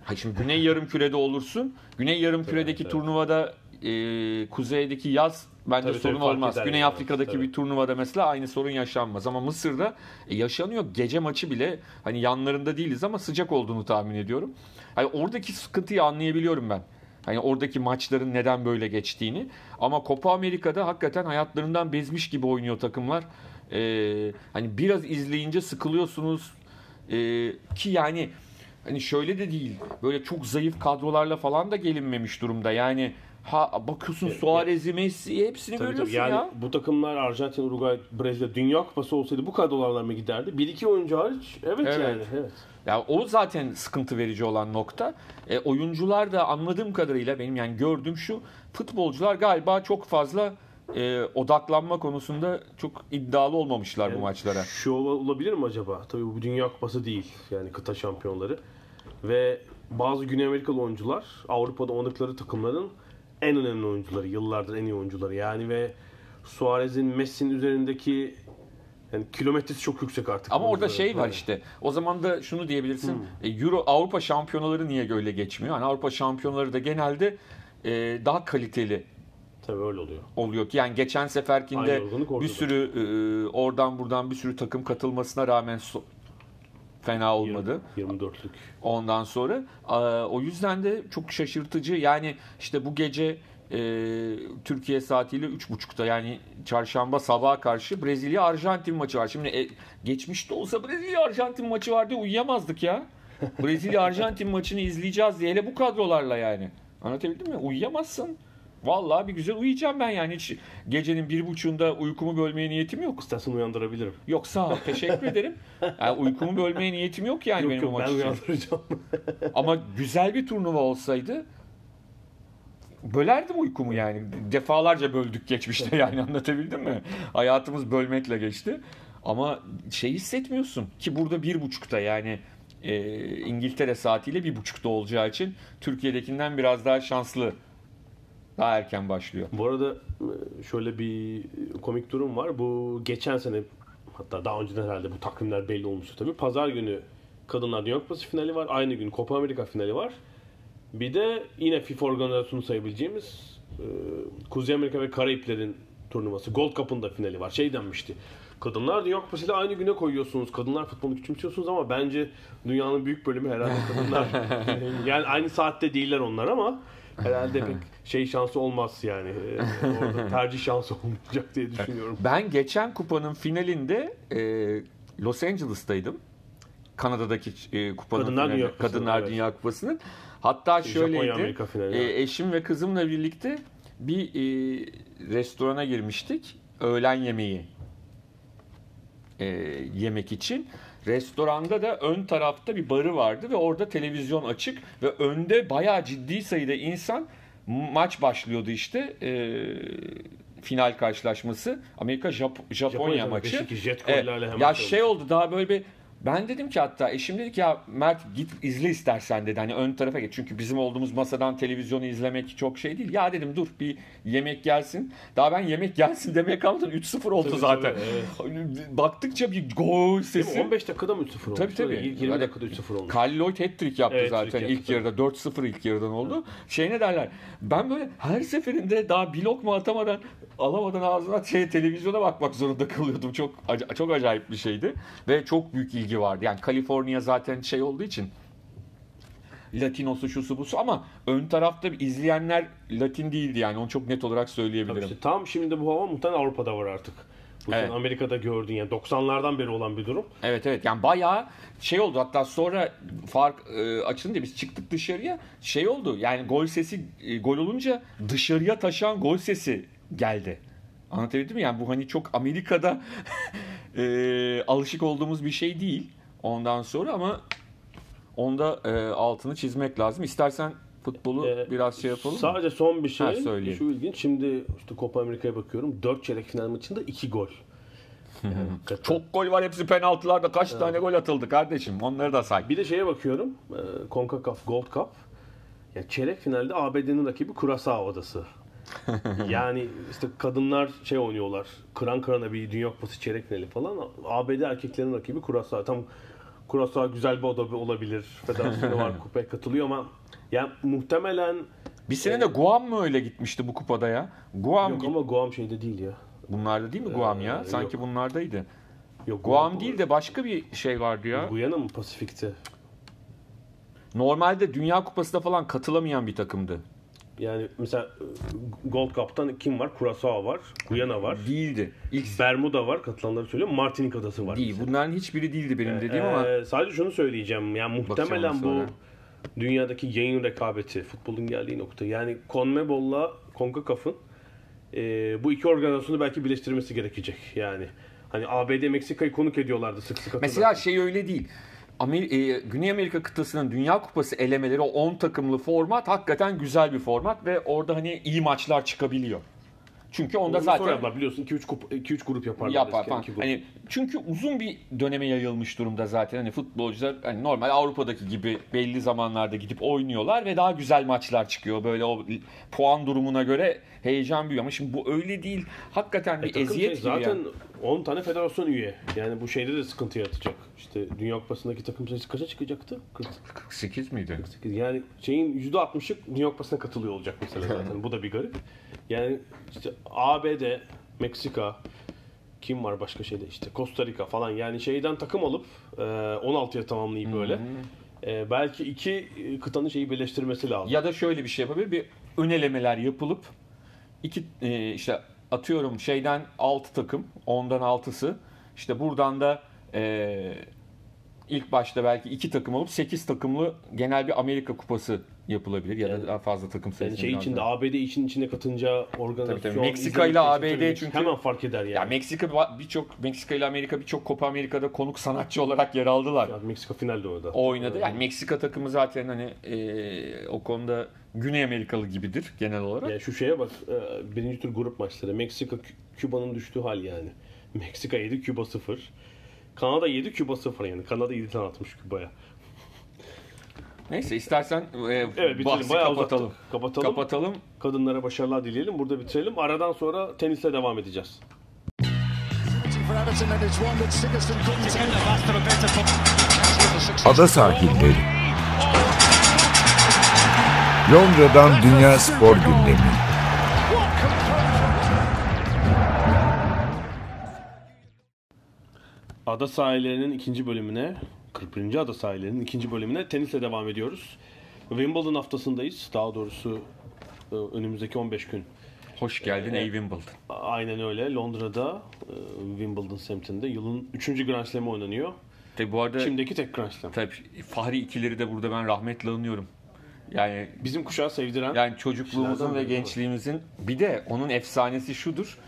Ha şimdi Güney Yarımküre'de olursun. Güney Yarımküre'deki Evet, evet. turnuvada e, kuzeydeki yaz bence Tabii, sorun tabii, olmaz. Güney yani, Afrika'daki tabii. bir turnuvada mesela aynı sorun yaşanmaz ama Mısır'da e, yaşanıyor. Gece maçı bile hani yanlarında değiliz ama sıcak olduğunu tahmin ediyorum. Hani oradaki sıkıntıyı anlayabiliyorum ben. Hani oradaki maçların neden böyle geçtiğini. Ama Copa Amerika'da hakikaten hayatlarından bezmiş gibi oynuyor takımlar. E, hani biraz izleyince sıkılıyorsunuz. E, ki yani hani şöyle de değil. Böyle çok zayıf kadrolarla falan da gelinmemiş durumda. Yani ha bakıyorsun Ya- Suarez'i, Messi'yi hepsini Tabii görüyorsun tabii. Yani ya. bu takımlar Arjantin, Uruguay, Brezilya Dünya Kupası olsaydı bu kadrolarla mı giderdi? Bir iki oyuncu hariç evet, Evet. yani. Evet. Ya o zaten sıkıntı verici olan nokta. E, oyuncular da anladığım kadarıyla benim yani gördüğüm şu futbolcular galiba çok fazla e, odaklanma konusunda çok iddialı olmamışlar bu Yani maçlara. Şu ola- olabilir mi acaba? Tabii bu Dünya Kupası değil. Yani kıta şampiyonları. Ve bazı Güney Amerikalı oyuncular Avrupa'da oynadıkları takımların en önemli oyuncuları. Yıllardır en iyi oyuncuları. Yani ve Suarez'in, Messi'nin üzerindeki yani kilometresi çok yüksek artık. Ama orada şey var Yani. işte. O zaman da şunu diyebilirsin. Hmm. e, Euro Avrupa şampiyonaları niye böyle geçmiyor? Hani Avrupa şampiyonaları da genelde e, daha kaliteli Tabii öyle oluyor. oluyor ki yani geçen seferkinde bir sürü e, oradan buradan bir sürü takım katılmasına rağmen fena olmadı. 24'lük. Ondan sonra o yüzden de çok şaşırtıcı. Yani işte bu gece e, Türkiye saatiyle 3.30'da yani çarşamba sabaha karşı Brezilya Arjantin maçı var. Şimdi e, geçmişte olsa Brezilya Arjantin maçı var diye uyuyamazdık ya. Brezilya Arjantin maçını izleyeceğiz diye hele bu kadrolarla yani. Anlatabildim mi? Uyuyamazsın. Vallahi bir güzel uyuyacağım ben yani hiç gecenin bir buçuğunda uykumu bölmeye niyetim yok. İstersen uyandırabilirim. Yok sağ ol teşekkür ederim. Yani uykumu bölmeye niyetim yok yani yok benim yok o maç ben için. uyandıracağım. Ama güzel bir turnuva olsaydı bölerdim uykumu yani. Defalarca böldük geçmişte yani anlatabildim mi? Hayatımız bölmekle geçti. Ama şey hissetmiyorsun ki burada bir buçukta yani e, İngiltere saatiyle bir buçukta olacağı için Türkiye'dekinden biraz daha şanslı. Daha erken başlıyor. Bu arada e, şöyle bir komik durum var. Bu geçen sene hatta daha önceden herhalde bu takvimler belli olmuştu tabii. Pazar günü Kadınlar Dünya Kupası finali var. Aynı gün Copa Amerika finali var. Bir de yine FIFA organizasyonu sayabileceğimiz e, Kuzey Amerika ve Karayiplerin turnuvası. Gold Cup'ın da finali var. Şey denmişti. Kadınlar Dünya Kupası ile aynı güne koyuyorsunuz. Kadınlar futbolunu küçümsüyorsunuz ama bence dünyanın büyük bölümü herhalde kadınlar. yani aynı saatte değiller onlar ama herhalde pek şey şansı olmaz yani. Ee, orada tercih şansı olmayacak diye düşünüyorum. Ben geçen kupanın finalinde e, Los Angeles'taydım. Kanada'daki e, kupanın Kadınlar finali- Dünya Kupası'nın, Kadınlar evet. Dünya Kupası'nın. Hatta Japonya şöyleydi. E, eşim ve kızımla birlikte bir e, restorana girmiştik. Öğlen yemeği e, yemek için. Restoranda da ön tarafta bir barı vardı ve orada televizyon açık ve önde bayağı ciddi sayıda insan maç başlıyordu işte. E, final karşılaşması. Amerika Jap- Japonya, Japonya maçı. 5-2 jet Evet. ya şey şey oldu daha böyle bir Ben dedim ki hatta eşim dedi ki ya Mert git izle istersen dedi. Hani ön tarafa geç. Çünkü bizim olduğumuz masadan televizyonu izlemek çok şey değil. Ya dedim dur bir yemek gelsin. Daha ben yemek gelsin demeye kalmadan 3-0 oldu Tabii, zaten. tabii, Baktıkça bir gol sesi. 15 dakikada mı 3-0 oldu? Tabii tabii. İlk 20 Hadi. dakikada 3-0 oldu. Kyle Lloyd hat-trick yaptı Evet, zaten ilk yarıda. 4-0 ilk yarıdan oldu. Şey ne derler? Ben böyle her seferinde daha bir lokma atamadan alamadan ağzına şey, televizyona bakmak zorunda kalıyordum. Çok çok acayip bir şeydi. Ve çok büyük ilgi vardı. Yani Kaliforniya zaten şey olduğu için Latinosu şusu busu ama ön tarafta izleyenler Latin değildi yani onu çok net olarak Tabii söyleyebilirim. işte tam şimdi bu hava muhtemelen Avrupa'da var artık. Bu Evet. Amerika'da gördün yani 90'lardan beri olan bir durum. Evet evet yani bayağı şey oldu hatta sonra fark e, açılınca biz çıktık dışarıya şey oldu yani gol sesi e, gol olunca dışarıya taşan gol sesi geldi. Anlatabildim mi? Yani bu hani çok Amerika'da e, alışık olduğumuz bir şey değil ondan sonra ama onda e, altını çizmek lazım. İstersen futbolu Ee, biraz şey yapalım mı? Sadece son bir şey. Ha, söyleyelim. şu ilginç. Şimdi işte Copa Amerika'ya bakıyorum. 4 çeyrek final maçında 2 gol. Yani. Çok gol var hepsi penaltılarda kaç tane gol atıldı kardeşim onları da say. Bir de şeye bakıyorum. e, CONCACAF Gold Cup. Yani çeyrek finalde ABD'nin rakibi Curaçao adası. yani işte kadınlar şey oynuyorlar. Kıran kırana bir Dünya Kupası çeyrek finali falan. ABD erkeklerin rakibi Curaçao. Tam Curaçao güzel bir oda olabilir. Federasyonu var kupaya katılıyor ama yani muhtemelen Bir sene de Guam mı öyle gitmişti bu kupada ya? Guam yok git- ama Guam şeyde değil ya. Bunlarda değil mi Guam ya? Ee, Sanki yok. bunlardaydı. Yok Guam değil de başka bir şey vardı ya. Guyana mı Pasifik'te? Normalde Dünya Kupası'na falan katılamayan bir takımdı. Yani mesela e, Gold Cup'tan kim var? Curaçao var, Guyana var. Değildi. İlk Bermuda var, katılanları söylüyorum. Martinik adası var. değil. Bunların hiçbiri değildi benim dediğim ama Ee, sadece şunu söyleyeceğim. Yani muhtemelen bu dünyadaki yayın rekabeti, futbolun geldiği nokta. Yani CONMEBOL'la CONCACAF'ın e, bu iki organizasyonu belki birleştirmesi gerekecek. Yani hani ABD Meksika'yı konuk ediyorlardı sık sık. mesela şey öyle değil. Amer- e, Güney Amerika kıtasının Dünya Kupası elemeleri o 10 takımlı format hakikaten güzel bir format ve orada hani iyi maçlar çıkabiliyor. Çünkü onda zaten zaten biliyorsun 2 3 2 3 grup yaparlar. yapar falan. Hani çünkü uzun bir döneme yayılmış durumda zaten. Hani futbolcular hani normal Avrupa'daki gibi belli zamanlarda gidip oynuyorlar ve daha güzel maçlar çıkıyor. Böyle o puan durumuna göre heyecan büyüyor. Ama şimdi bu öyle değil. Hakikaten E, bir takım eziyet şey, gibi. zaten yani. 10 tane federasyon üye. Yani bu şeyde de sıkıntı yaratacak. İşte Dünya Kupası'ndaki takım sayısı kaça çıkacaktı? 40. 48 miydi? Yani şeyin %60'ı Dünya Kupası'na katılıyor olacak mesela zaten. Bu da bir garip. Yani işte ABD, Meksika, kim var başka şeyde işte Costa Rica falan yani şeyden takım alıp e, 16'ya tamamlayıp böyle. E, belki iki kıtanın şeyi birleştirmesi lazım. Ya da şöyle bir şey yapabilir. Bir ön elemeler yapılıp iki e, işte atıyorum şeyden 6 takım, ondan 6'sı. İşte buradan da e, ilk başta belki iki takım olup 8 takımlı genel bir Amerika kupası yapılabilir ya da Yani- daha fazla takım sayısı. Yani şey içinde ABD için içine katınca organizasyon Tabii tabii. Meksika ile ABD çünkü- hemen fark eder yani. Ya Meksika birçok Meksika ile Amerika birçok Copa Amerika'da konuk sanatçı olarak yer aldılar. Yani Meksika finalde orada. O oynadı. Yani Meksika takımı zaten hani e, o konuda Güney Amerikalı gibidir genel olarak. Yani şu şeye bak, e, birinci tur grup maçları. Meksika, Kü- Küba'nın düştüğü hal yani. Meksika 7, Küba 0. Kanada 7, Küba 0 yani. Kanada 7 tane atmış Küba'ya. Neyse istersen e, Evet bitirelim. bahsi kapatalım. uzattık. Kapatalım. Kapatalım. Kadınlara başarılar dileyelim. Burada bitirelim. Aradan sonra tenisle devam edeceğiz. Ada sahilleri. Londra'dan Dünya Spor Gündemi. Ada sahillerinin ikinci bölümüne, 41. ada sahillerinin ikinci bölümüne tenisle devam ediyoruz. Wimbledon haftasındayız. Daha doğrusu e, önümüzdeki 15 gün. Hoş geldin Evet. ey Wimbledon. Aynen öyle. Londra'da, e, Wimbledon semtinde yılın 3. Grand Slam'ı oynanıyor. Tabi bu arada Şimdiki tek Grand Slam. tabii Fahri ikileri de burada ben rahmetle anıyorum. Yani Bizim kuşağı sevdiren yani çocukluğumuzun ve gençliğimizin bir de onun efsanesi şudur.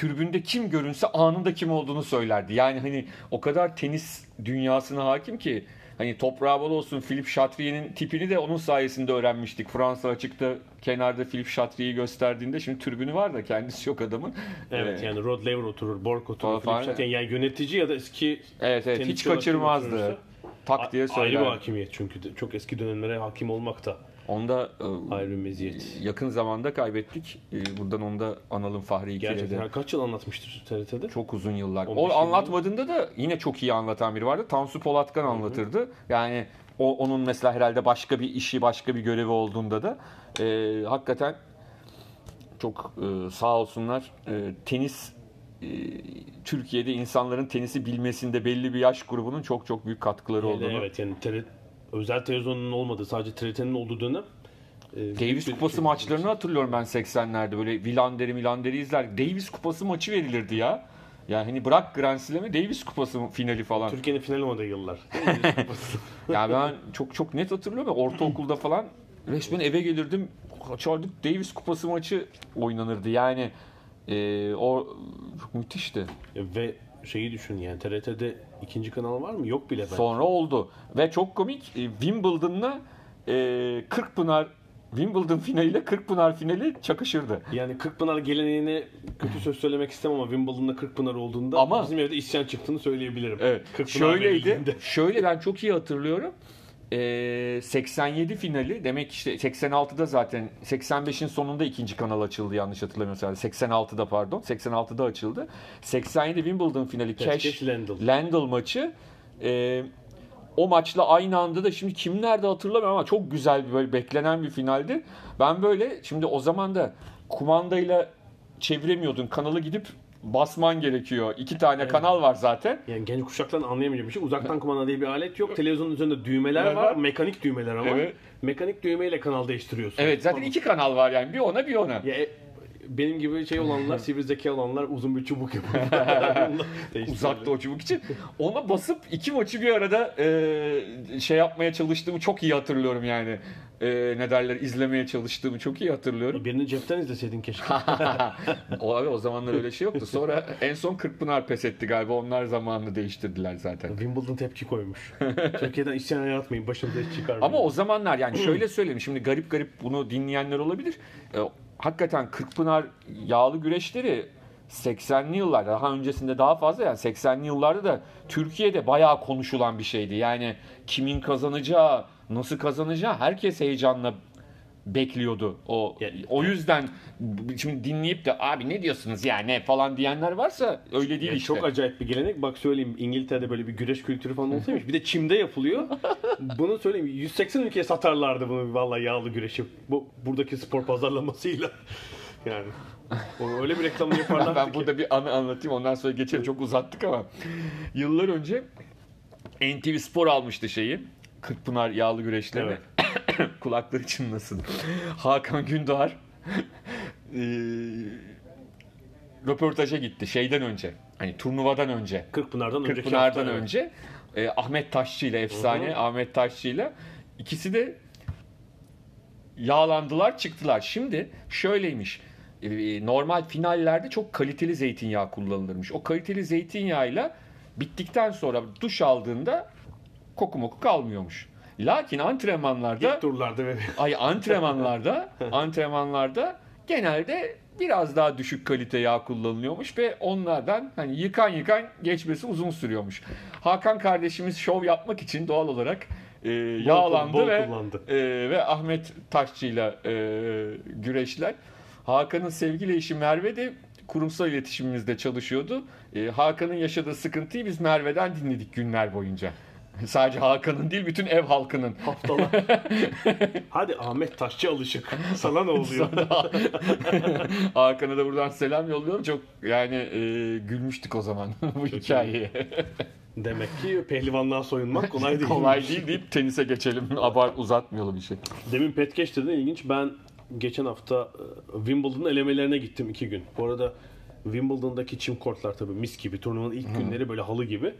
Türbünde kim görünse anında kim olduğunu söylerdi. Yani hani o kadar tenis dünyasına hakim ki hani toprağı bol olsun Philip Chatrier'in tipini de onun sayesinde öğrenmiştik. Fransa açıkta kenarda Philip Chatrier'i gösterdiğinde şimdi tribünü var da kendisi yok adamın. Evet Ee, yani Rod Laver oturur, Borg oturur. Philip Chatrier. yani yönetici ya da eski evet evet hiç kaçırmazdı. Tak diye Ayrı bir söyler. hakimiyet çünkü de. çok eski dönemlere hakim olmak da Onda e, ayrı meziyet. yakın zamanda kaybettik. E, Buradan onu da analım Fahri İkil'e Gerçekten de. Kaç yıl anlatmıştır TRT'de? Çok uzun yıllar. 15 O yıl anlatmadığında da yine çok iyi anlatan biri vardı. Tansu Polatkan anlatırdı. Yani o onun mesela herhalde başka bir işi, başka bir görevi olduğunda da e, hakikaten çok e, sağ olsunlar. E, tenis e, Türkiye'de insanların tenisi bilmesinde belli bir yaş grubunun çok çok büyük katkıları Hele olduğunu. Evet yani TRT, özel televizyonun olmadığı sadece TRT'nin olduğu dönem e, Davis Kupası maçlarını hatırlıyorum ben 80'lerde. Böyle Vilander'i Milander'i izler. Davis Kupası maçı verilirdi ya. Yani hani bırak Grand Slam'i Davis Kupası finali falan. Türkiye'nin finali oynadığı yıllar. Ya ben çok çok net hatırlıyorum. Ortaokulda falan resmen eve gelirdim. Açardık Davis Kupası maçı oynanırdı. Yani e, o çok müthişti. Ve şeyi düşün yani TRT'de ikinci kanal var mı? Yok bile ben. Sonra oldu. Ve çok komik e, Wimbledon'la e, Kırkpınar Wimbledon finaliyle Kırkpınar finali çakışırdı. Yani Kırkpınar geleneğine kötü söz söylemek istemem ama Wimbledon'da Kırkpınar olduğunda Ama- bizim evde isyan çıktığını söyleyebilirim. Evet. Kırkpınar Şöyleydi. Şöyle ben çok iyi hatırlıyorum. Ee, 87 finali demek işte 86'da zaten 85'in sonunda ikinci kanal açıldı yanlış hatırlamıyorsam. 86'da pardon. 86'da açıldı. 87 Wimbledon finali Cash, Cash Lendl. Lendl maçı. Ee, o maçla aynı anda da şimdi kim nerede hatırlamıyorum ama çok güzel bir böyle beklenen bir finaldi. Ben böyle şimdi o zaman da kumandayla çeviremiyordun. Kanalı gidip basman gerekiyor. İki tane kanal var zaten. Yani genç kuşakların anlayamayacağı bir şey. Uzaktan kumanda diye bir alet yok. Televizyonun üzerinde düğmeler Evet. var. Mekanik düğmeler ama. Evet. Mekanik düğmeyle kanal değiştiriyorsun. Evet zaten iki kanal var yani. Bir ona bir ona. Ya, e, benim gibi şey olanlar, sivri zeka olanlar uzun bir çubuk yapıyor. Uzakta o çubuk için. Ona basıp iki maçı bir arada e, şey yapmaya çalıştığımı çok iyi hatırlıyorum yani. E, ne derler izlemeye çalıştığımı çok iyi hatırlıyorum. Birini cepten izleseydin keşke. o abi o zamanlar öyle şey yoktu. Sonra en son Kırkpınar pes etti galiba. Onlar zamanını değiştirdiler zaten. Wimbledon tepki koymuş. Türkiye'den isyan yaratmayın. Başınıza iş çıkarmayın. Ama o zamanlar yani şöyle söyleyeyim. Şimdi garip garip bunu dinleyenler olabilir. E, hakikaten Kırkpınar yağlı güreşleri 80'li yıllarda daha öncesinde daha fazla yani 80'li yıllarda da Türkiye'de bayağı konuşulan bir şeydi. Yani kimin kazanacağı, nasıl kazanacağı herkes heyecanla bekliyordu. O Ya- o yüzden şimdi dinleyip de abi ne diyorsunuz ya ne falan diyenler varsa öyle değil Yani işte. Çok acayip bir gelenek. Bak söyleyeyim İngiltere'de böyle bir güreş kültürü falan olsaymış. Bir de çimde yapılıyor. bunu söyleyeyim 180 ülkeye satarlardı bunu vallahi yağlı güreşi. Bu buradaki spor pazarlamasıyla. yani o öyle bir reklamını yaparlardı ben ki. burada bir anı anlatayım ondan sonra geçelim çok uzattık ama yıllar önce NTV Spor almıştı şeyi Kırkpınar yağlı güreşlerini Evet. kulakları çınlasın Hakan Gündoğar eee, röportaja gitti şeyden önce hani turnuvadan önce Kırkpınar'dan Kırkpınar'dan hafta, evet. önce e, Ahmet Taşçı ile efsane Ahmet Taşçı ile ikisi de yağlandılar çıktılar. Şimdi şöyleymiş. e, Normal finallerde çok kaliteli zeytinyağı kullanılırmış. O kaliteli zeytinyağıyla bittikten sonra duş aldığında koku moku kalmıyormuş. Lakin antrenmanlarda İlk turlarda ve ay antrenmanlarda antrenmanlarda genelde biraz daha düşük kalite yağ kullanılıyormuş ve onlardan hani yıkan yıkan geçmesi uzun sürüyormuş. Hakan kardeşimiz şov yapmak için doğal olarak e, yağlandı bol ve kullandı. e, ve Ahmet Taşçı'yla e, güreşler. Hakan'ın sevgili eşi Merve de kurumsal iletişimimizde çalışıyordu. E, Hakan'ın yaşadığı sıkıntıyı biz Merve'den dinledik günler boyunca. Sadece Hakan'ın değil bütün ev halkının. haftalar. Hadi Ahmet Taşçı alışık. Sana ne oluyor? Hakan'a da buradan selam yolluyorum. Çok yani e, gülmüştük o zaman bu hikayeye. Demek ki pehlivanlığa soyunmak kolay değil. Kolay değil deyip tenise geçelim. Abart uzatmayalım bir şey. Demin Petkeş dedin ilginç. Ben geçen hafta e, Wimbledon'un elemelerine gittim iki gün. Bu arada Wimbledon'daki çim kortlar tabii mis gibi. Turnuvanın ilk günleri böyle halı gibi.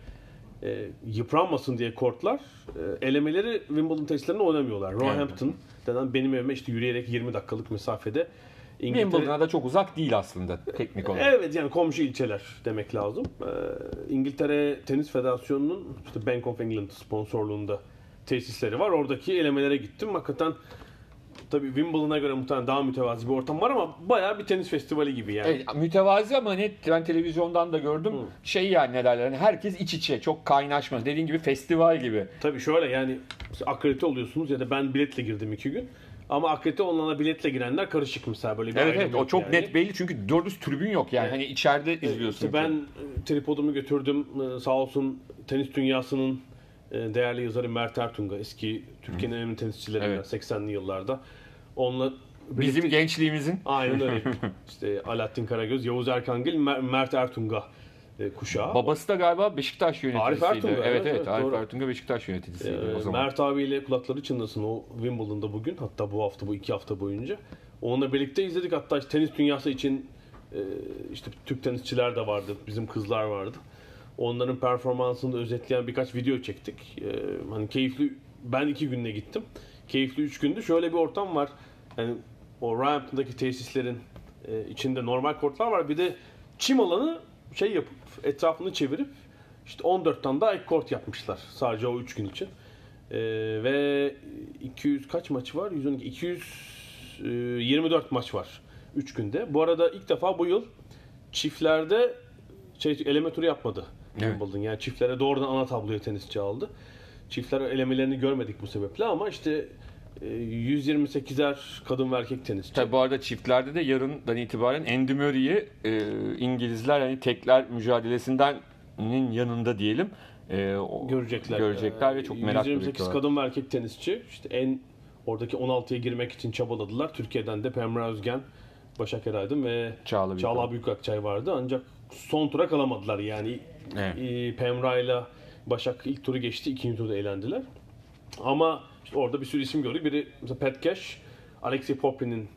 E, yıpranmasın diye kortlar. E, elemeleri Wimbledon tesislerinde oynamıyorlar. Roehampton denen benim evime işte yürüyerek 20 dakikalık mesafede İngiltere- Wimbledon'a da çok uzak değil aslında teknik olarak. Evet yani komşu ilçeler demek lazım. Ee, İngiltere Tenis Federasyonu'nun işte Bank of England sponsorluğunda tesisleri var. Oradaki elemelere gittim. Hakikaten tabii Wimbledon'a göre muhtemelen daha mütevazi bir ortam var ama bayağı bir tenis festivali gibi yani. Evet, mütevazi ama net ben televizyondan da gördüm. Şey yani ne derler hani herkes iç içe çok kaynaşma. Dediğin gibi festival gibi. Tabii şöyle yani akredite oluyorsunuz ya da ben biletle girdim iki gün. Ama akredite olana biletle girenler karışık mesela böyle bir Evet evet o çok yani. net belli çünkü doğru düz tribün yok yani. Hani içeride izliyorsun. İşte ben e, tripodumu götürdüm. E, Sağ olsun tenis dünyasının e, değerli yazarı Mert Ertunga. Eski Türkiye'nin en önemli tenisçilerinden Evet. 80'li yıllarda. Onunla Bizim birlikte- gençliğimizin Aynen öyle. İşte Alaaddin Karagöz, Yavuz Erkangil, Mer- Mert Ertunga e, kuşağı. babası da galiba Beşiktaş yöneticisiydi. Arif Ertunga, evet evet, evet, evet, Arif doğru. Ertunga Beşiktaş yöneticisiydi Ee, o zaman. Mert abiyle kulakları çınlasın o Wimbledon'da bugün. Hatta bu hafta bu iki hafta boyunca. Onunla birlikte izledik. Hatta işte tenis dünyası için e, işte Türk tenisçiler de vardı. Bizim kızlar vardı. Onların performansını da özetleyen birkaç video çektik. E, hani keyifli ben iki günde gittim. Keyifli üç gündü. Şöyle bir ortam var. Yani o Roehampton'daki tesislerin e, içinde normal kortlar var. Bir de çim alanı şey yapıp etrafını çevirip işte 14 tane daha ek kort yapmışlar sadece o 3 gün için. Ee, ve 200 kaç maçı var? 112 224 maç var 3 günde. Bu arada ilk defa bu yıl çiftlerde şey eleme turu yapmadı Evet. Yani çiftlere doğrudan ana tabloya tenisçi aldı. Çiftler elemelerini görmedik bu sebeple ama işte e, 128'er kadın ve erkek tenisçi. Tabii bu arada çiftlerde de yarından itibaren Andy Murray'i e, İngilizler yani tekler mücadelesinden yanında diyelim. E, o- görecekler. Görecekler Ee, ve çok merakla 128 bekliyorlar. kadın ve erkek tenisçi işte en oradaki 16'ya girmek için çabaladılar. Türkiye'den de Pemra Özgen, Başak Eraydın ve Çağla. Çağla Büyükakçay vardı. Ancak son tura kalamadılar. Yani Evet. e, Pemra ile Başak ilk turu geçti. ikinci turda eğlendiler. Ama işte orada bir sürü isim gördük. Biri mesela Pat Cash, Alexei Popin'in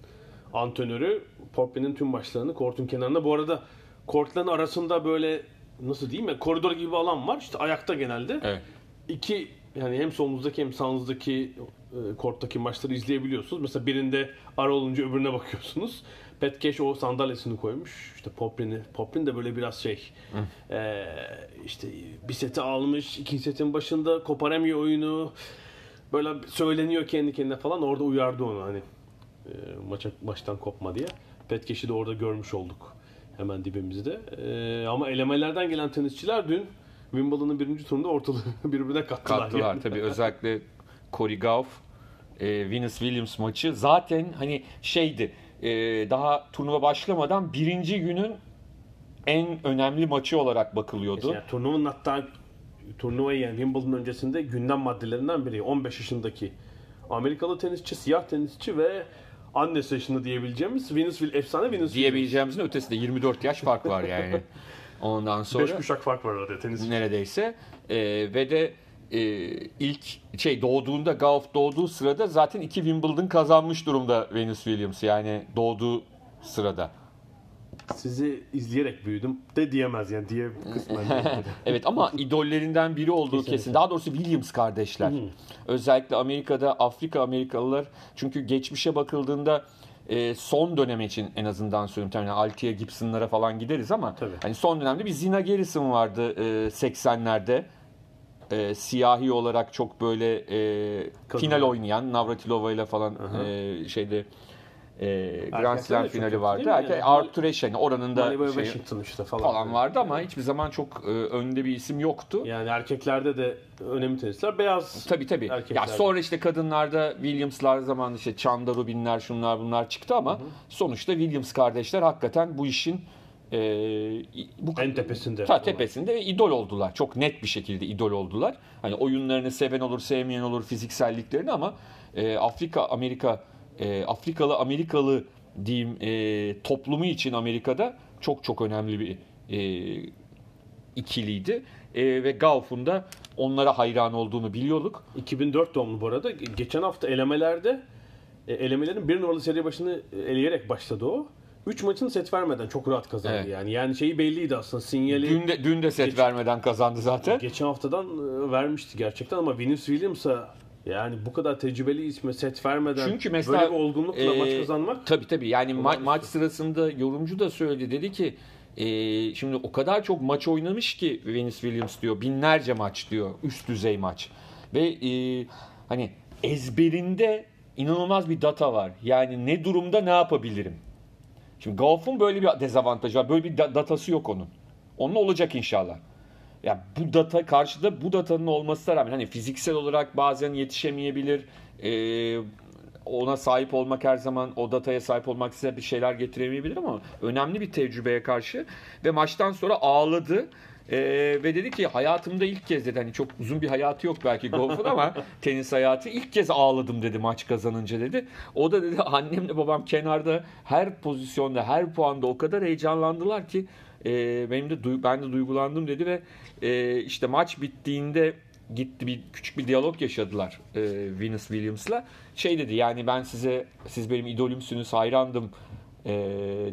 antrenörü. Popin'in tüm maçlarını kortun kenarında. Bu arada kortların arasında böyle nasıl diyeyim ya koridor gibi bir alan var. İşte ayakta genelde. Evet. İki yani hem solunuzdaki hem sağınızdaki e, korttaki maçları izleyebiliyorsunuz. Mesela birinde ara olunca öbürüne bakıyorsunuz. Cash o sandalyesini koymuş. İşte Poplin'i. Poplin de böyle biraz şey e, işte bir seti almış. ikinci setin başında koparamıyor oyunu. Böyle söyleniyor kendi kendine falan. Orada uyardı onu hani e, maça, maçtan kopma diye. Cash'i de orada görmüş olduk. Hemen dibimizde. E, ama elemelerden gelen tenisçiler dün Wimbledon'ın birinci turunda ortalığı birbirine kattılar. kattılar yani. tabii özellikle Corey Gauff e, Venus Williams maçı zaten hani şeydi e, daha turnuva başlamadan birinci günün en önemli maçı olarak bakılıyordu. Yani turnuvanın hatta turnuvayı yani Wimbledon öncesinde gündem maddelerinden biri 15 yaşındaki Amerikalı tenisçi, siyah tenisçi ve annesi yaşında diyebileceğimiz Venus Will efsane Venus Williams. Diyebileceğimizin ötesinde 24 yaş fark var yani. Ondan sonra 5 kuşak fark var arada tenis. neredeyse E, ve de e, ilk şey doğduğunda Gauff doğduğu sırada zaten iki Wimbledon kazanmış durumda Venus Williams yani doğduğu sırada. Sizi izleyerek büyüdüm de diyemez yani diye kısmen. Evet ama idollerinden biri olduğu Kesinlikle. kesin. Daha doğrusu Williams kardeşler. Özellikle Amerika'da Afrika Amerikalılar çünkü geçmişe bakıldığında e, son dönem için en azından söyleyeyim. Tabii Altia Gibson'lara falan gideriz ama Tabii. hani son dönemde bir Zina Garrison vardı e, 80'lerde. E, siyahi olarak çok böyle e, Kadın. final oynayan Navratilova ile falan e, şeyde e, Grand Slam finali vardı. Erkek-? Arthur Ashe yani oranın da şey- Washington işte falan. falan vardı ama hiçbir zaman çok e, önde bir isim yoktu. Yani erkeklerde de önemli tenisçiler. Beyaz Tabii tabii. Ya erkeklerde. sonra işte kadınlarda Williams'lar zaman işte Chanda Rubin'ler şunlar bunlar çıktı ama sonuçta Williams kardeşler hakikaten bu işin e, bu En tepesinde. Ta tepesinde ve idol oldular. Çok net bir şekilde idol oldular. Hani oyunlarını seven olur, sevmeyen olur, fizikselliklerini ama e, Afrika Amerika e, Afrikalı Amerikalı diyeyim e, toplumu için Amerika'da çok çok önemli bir e, ikiliydi. E, ve Gauff'un da onlara hayran olduğunu biliyorduk. 2004 doğumlu bu arada. Geçen hafta elemelerde e, elemelerin bir numaralı seri başını eleyerek başladı o. 3 maçını set vermeden çok rahat kazandı Evet. yani. Yani şeyi belliydi aslında sinyali. Dün de, dün de set Geç- vermeden kazandı zaten. Geçen haftadan e, vermişti gerçekten ama Venus Williams'a Yani bu kadar tecrübeli isme set vermeden Çünkü mesela böyle bir olgunlukla e, maç kazanmak Tabii tabii. Yani ma- maç sırasında yorumcu da söyledi. Dedi ki e, şimdi o kadar çok maç oynamış ki Venus Williams diyor. Binlerce maç diyor. Üst düzey maç. Ve e, hani ezberinde inanılmaz bir data var. Yani ne durumda ne yapabilirim? Şimdi golf'un böyle bir dezavantajı var. Böyle bir da- datası yok onun. Onun olacak inşallah. Ya bu data karşıda bu datanın olmasına rağmen hani fiziksel olarak bazen yetişemeyebilir. Ee, ona sahip olmak her zaman o dataya sahip olmak size bir şeyler getiremeyebilir ama önemli bir tecrübeye karşı ve maçtan sonra ağladı. Ee, ve dedi ki hayatımda ilk kez dedi hani çok uzun bir hayatı yok belki golfun ama tenis hayatı ilk kez ağladım dedi maç kazanınca dedi. O da dedi annemle babam kenarda her pozisyonda her puanda o kadar heyecanlandılar ki e, benim de ben de duygulandım dedi ve e, işte maç bittiğinde gitti bir küçük bir diyalog yaşadılar e, Venus Williams'la. Şey dedi yani ben size siz benim idolümsünüz hayrandım e,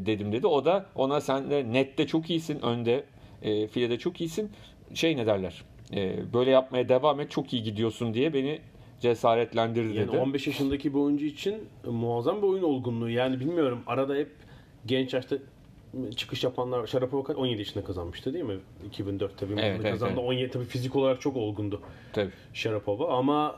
dedim dedi. O da ona sen de nette çok iyisin önde e, filede çok iyisin şey ne derler e, böyle yapmaya devam et çok iyi gidiyorsun diye beni cesaretlendirdi yani dedi. 15 yaşındaki bir oyuncu için muazzam bir oyun olgunluğu. Yani bilmiyorum arada hep genç yaşta çıkış yapanlar. Sharapova kaç- 17 yaşında kazanmıştı değil mi? 2004'te bir Evet, evet, kazandı. evet. 17 tabii fizik olarak çok olgundu Tabii. Sharapova ama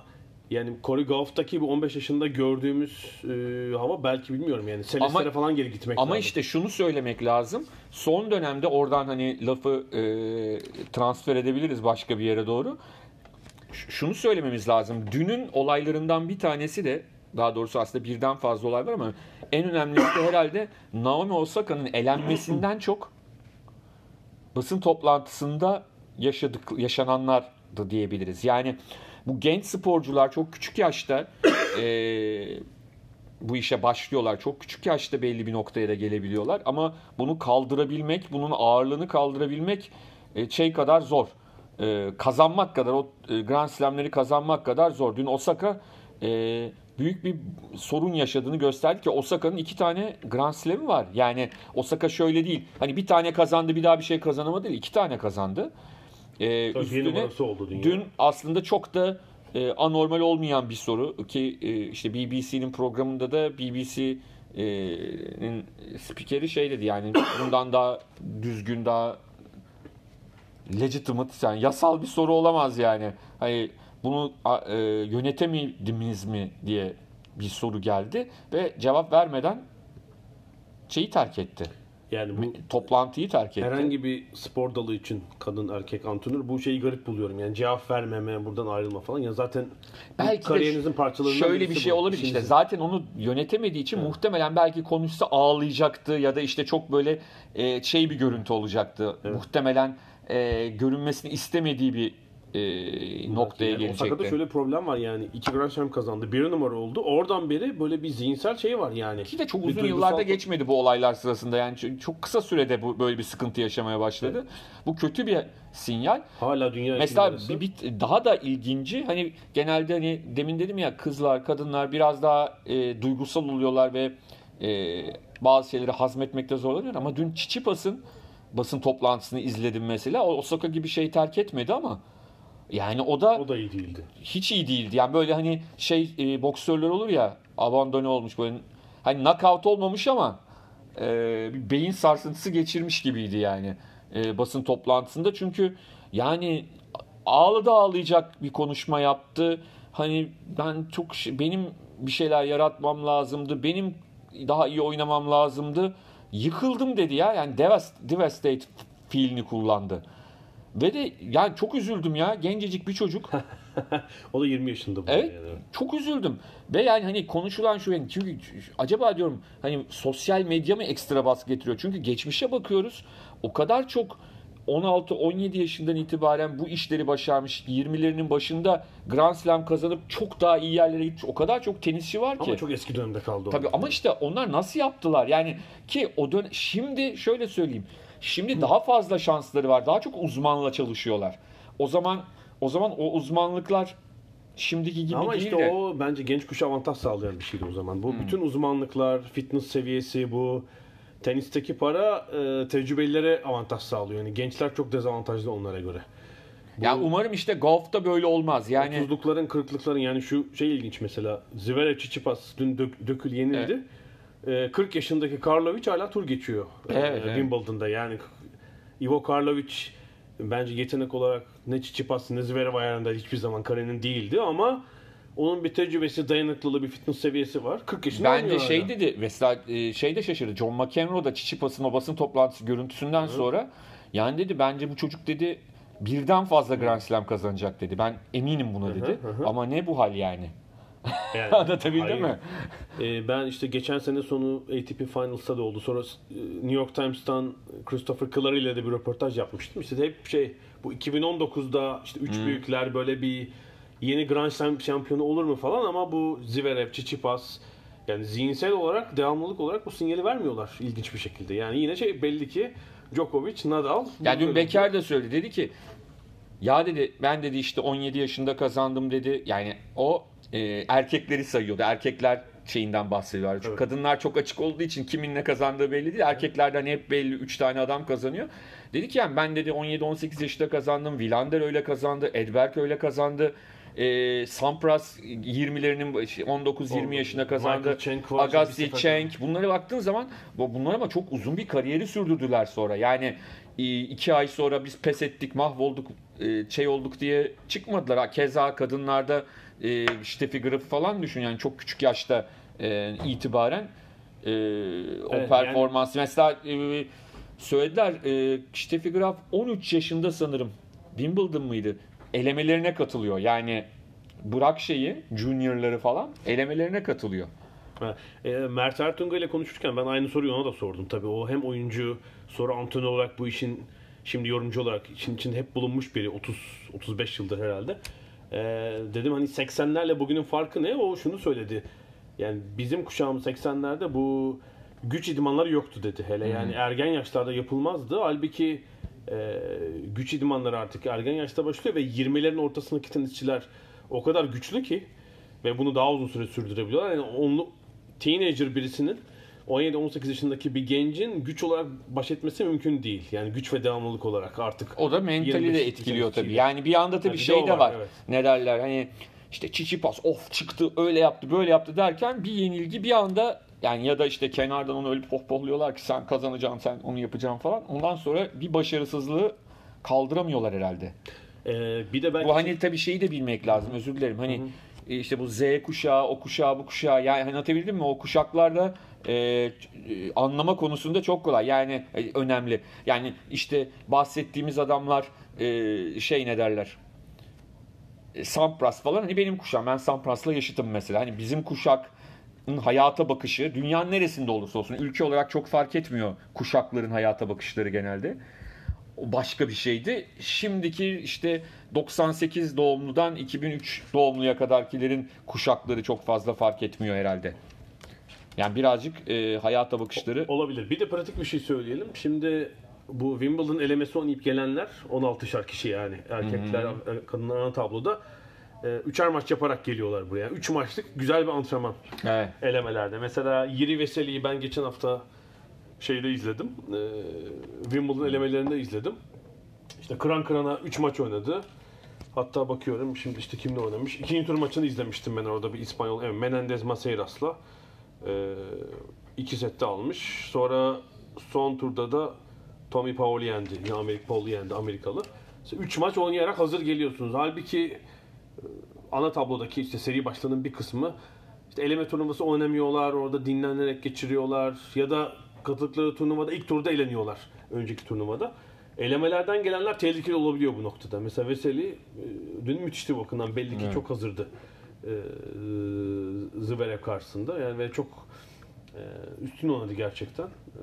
yani Corey Goff'taki bu 15 yaşında gördüğümüz e, hava belki bilmiyorum yani Celeste'lere falan geri gitmek Ama lazım. işte şunu söylemek lazım. Son dönemde oradan hani lafı e, transfer edebiliriz başka bir yere doğru. Ş- Şunu söylememiz lazım. Dünün olaylarından bir tanesi de daha doğrusu aslında birden fazla olay var ama en önemlisi de herhalde Naomi Osaka'nın elenmesinden çok basın toplantısında yaşadık yaşananlardı diyebiliriz. Yani bu genç sporcular çok küçük yaşta e, bu işe başlıyorlar. Çok küçük yaşta belli bir noktaya da gelebiliyorlar. Ama bunu kaldırabilmek, bunun ağırlığını kaldırabilmek e, şey kadar zor. E, kazanmak kadar, o e, Grand Slam'leri kazanmak kadar zor. Dün Osaka e, büyük bir sorun yaşadığını gösterdi ki Osaka'nın iki tane Grand Slam'i var. Yani Osaka şöyle değil. Hani bir tane kazandı bir daha bir şey kazanamadı değil. iki tane kazandı. E, Tabii bir üstüne oldu dünya. dün aslında çok da e, anormal olmayan bir soru ki e, işte BBC'nin programında da BBC'nin spikeri şey dedi yani bundan daha düzgün daha legitimate yani yasal bir soru olamaz yani. Hani bunu e, yönetemediniz mi diye bir soru geldi ve cevap vermeden şeyi terk etti. yani bu Toplantıyı terk etti. herhangi bir spor dalı için kadın erkek antrenör bu şeyi garip buluyorum. Yani cevap vermeme, buradan ayrılma falan. Ya zaten Belki kariyerinizin parçalarından şöyle bir şey bu. olabilir işte. Zaten onu yönetemediği için muhtemelen belki konuşsa ağlayacaktı ya da işte çok böyle e, şey bir görüntü olacaktı. Muhtemelen e, görünmesini istemediği bir e, noktaya yani Osaka'da gelecekti. şöyle bir problem var yani. iki Grand Slam kazandı. Bir numara oldu. Oradan beri böyle bir zihinsel şey var yani. Ki de çok Bir uzun duygusal- yıllarda geçmedi bu olaylar sırasında. Yani çok- kısa sürede bu böyle bir sıkıntı yaşamaya başladı. Bu kötü bir sinyal. Hala dünya Mesela bir, bir daha da ilginci hani genelde hani demin dedim ya kızlar kadınlar biraz daha e, duygusal oluyorlar ve e, bazı şeyleri hazmetmekte zorlanıyor ama dün Çiçipas'ın basın toplantısını izledim mesela. O Osaka gibi şey terk etmedi ama yani o da o da iyi değildi. hiç iyi değildi. Yani böyle hani şey e, boksörler olur ya abandone olmuş böyle hani knockout olmamış ama e, bir beyin sarsıntısı geçirmiş gibiydi yani e, basın toplantısında. Çünkü yani ağladı ağlayacak bir konuşma yaptı. Hani ben çok şey- benim bir şeyler yaratmam lazımdı. Benim daha iyi oynamam lazımdı. Yıkıldım dedi ya. Yani devast, devastate fiilini kullandı. Ve de yani çok üzüldüm ya. Gencecik bir çocuk. O da 20 yaşında bu. Evet. yani. Çok üzüldüm. Ve yani hani konuşulan şu yani çünkü acaba diyorum hani sosyal medya mı ekstra baskı getiriyor? Çünkü geçmişe bakıyoruz. O kadar çok 16-17 yaşından itibaren bu işleri başarmış 20'lerinin başında Grand Slam kazanıp çok daha iyi yerlere gitmiş. O kadar çok tenisçi var ki. Ama çok eski dönemde kaldı. Tabii ama işte onlar nasıl yaptılar? Yani ki o dön şimdi şöyle söyleyeyim. Şimdi daha fazla şansları var. Daha çok uzmanla çalışıyorlar. O zaman o zaman o uzmanlıklar şimdiki gibi Ama değil işte de. o bence genç kuşa avantaj sağlayan bir şeydi o zaman. Hmm. Bu bütün uzmanlıklar, fitness seviyesi, bu tenisteki para e, tecrübelilere avantaj sağlıyor. Yani gençler çok dezavantajlı onlara göre. Ya umarım işte golf'ta böyle olmaz. Yani 30'lukların 40'lıkların yani şu şey ilginç mesela Zverev Tsitsipas dün dök, dökül yenildi. Ee, 40 yaşındaki Karlovic hala tur geçiyor. ee, Evet, evet. Wimbledon'da yani Ivo Karlovic bence yetenek olarak ne Tsitsipas ne Zverev ayarında hiçbir zaman karenin değildi ama onun bir tecrübesi, dayanıklılığı, bir fitness seviyesi var. 40 yaşında Bence şey hala. dedi mesela e, şey de şaşırdı. John McEnroe da Çiçipas'ın o basın toplantısı görüntüsünden sonra yani dedi bence bu çocuk dedi birden fazla Grand Slam kazanacak dedi. Ben eminim buna dedi. Ama ne bu hal yani? Yani, Anlatabildim mi? Ee, ben işte geçen sene sonu ATP Finals'ta da oldu. Sonra e, New York Times'tan Christopher Clark ile de bir röportaj yapmıştım. İşte hep şey bu 2019'da işte üç büyükler böyle bir yeni Grand Slam şampiyonu olur mu falan ama bu Zverev, Tsitsipas yani zihinsel olarak, devamlılık olarak bu sinyali vermiyorlar ilginç bir şekilde. Yani yine şey belli ki Djokovic, Nadal Ya dün Bekar da söyledi. Dedi ki ya dedi ben dedi işte 17 yaşında kazandım dedi. Yani o e, erkekleri sayıyordu. Erkekler şeyinden bahsediyor. Çünkü Evet. kadınlar çok açık olduğu için kimin ne kazandığı belli değil. Erkeklerden hep belli 3 tane adam kazanıyor. Dedi ki yani ben dedi 17-18 yaşında kazandım. Vilander öyle kazandı. Edberg öyle kazandı. E, Sampras 20'lerinin 19-20 yaşında kazandı. Var, Agassi, Cheng bunlara baktığın zaman bu- bunlar ama çok uzun bir kariyeri sürdürdüler sonra. Yani iki ay sonra biz pes ettik, mahvolduk, e, şey olduk diye çıkmadılar. Keza kadınlarda e, Steffi Graf falan düşün yani çok küçük yaşta e, itibaren e, o Evet, performansı. Mesela e, söylediler e, Steffi Graf 13 yaşında sanırım Wimbledon mıydı? Elemelerine katılıyor. Yani bırak şeyi, juniorları falan elemelerine katılıyor. Ha, e, Mert Ertunga ile konuşurken ben aynı soruyu ona da sordum tabii. O hem oyuncu sonra antrenör olarak bu işin şimdi yorumcu olarak işin içinde hep bulunmuş biri 30 35 yıldır herhalde. E, dedim hani 80'lerle bugünün farkı ne? O şunu söyledi. Yani bizim kuşağımız 80'lerde bu güç idmanları yoktu dedi hele. Yani ergen yaşlarda yapılmazdı. Halbuki e, güç idmanları artık ergen yaşta başlıyor ve 20'lerin ortasındaki tenisçiler o kadar güçlü ki ve bunu daha uzun süre sürdürebiliyorlar. Yani onlu teenager birisinin 17-18 yaşındaki bir gencin güç olarak baş etmesi mümkün değil. Yani güç ve devamlılık olarak artık. O da mentali 25 de etkiliyor tabii. Yani bir anda tabii de şey de var, var. evet. Ne derler hani işte Çiçipas of çıktı öyle yaptı böyle yaptı derken bir yenilgi bir anda yani ya da işte kenardan onu öyle pohpohluyorlar ki sen kazanacaksın sen onu yapacaksın falan. Ondan sonra bir başarısızlığı kaldıramıyorlar herhalde. Ee, bir de belki Bu hani tabii şeyi de bilmek lazım özür dilerim. Hani e, işte bu Z kuşağı, o kuşağı, bu kuşağı yani hani anlatabildim mi? O kuşaklarda e, anlama konusunda çok kolay. Yani e, önemli. Yani işte bahsettiğimiz adamlar e, şey ne derler? E, Sampras falan hani benim kuşağım. Ben Sampras'la yaşıtım mesela. Hani bizim kuşak hayata bakışı dünyanın neresinde olursa olsun ülke olarak çok fark etmiyor kuşakların hayata bakışları genelde o başka bir şeydi. Şimdiki işte 98 doğumludan 2003 doğumluya kadarkilerin kuşakları çok fazla fark etmiyor herhalde. Yani birazcık e, hayata bakışları olabilir. Bir de pratik bir şey söyleyelim. Şimdi bu Wimbledon elemesi oynayıp gelenler 16'şar kişi yani. Erkekler, kadınlar ana tabloda. e, üçer maç yaparak geliyorlar buraya. Üç maçlık güzel bir antrenman. evet. elemelerde. Mesela Yiri Veseli'yi ben geçen hafta şeyde izledim. Ee, Wimbledon elemelerinde izledim. İşte kıran kırana 3 maç oynadı. Hatta bakıyorum şimdi işte kimle oynamış. İkinci tur maçını izlemiştim ben orada bir İspanyol. Evet, Menendez Maceiras'la. Ee, iki sette almış. Sonra son turda da Tommy Paul'i yendi. Yine Amerik Paul'u yendi Amerikalı. 3 maç oynayarak hazır geliyorsunuz. Halbuki ana tablodaki işte seri başlarının bir kısmı işte eleme turnuvası oynamıyorlar, orada dinlenerek geçiriyorlar ya da katıldıkları turnuvada ilk turda eleniyorlar önceki turnuvada. Elemelerden gelenler tehlikeli olabiliyor bu noktada. Mesela Veseli e, dün müthişti bakımdan belli ki çok hazırdı. E, Zverev karşısında yani ve çok e, üstün oynadı gerçekten. E,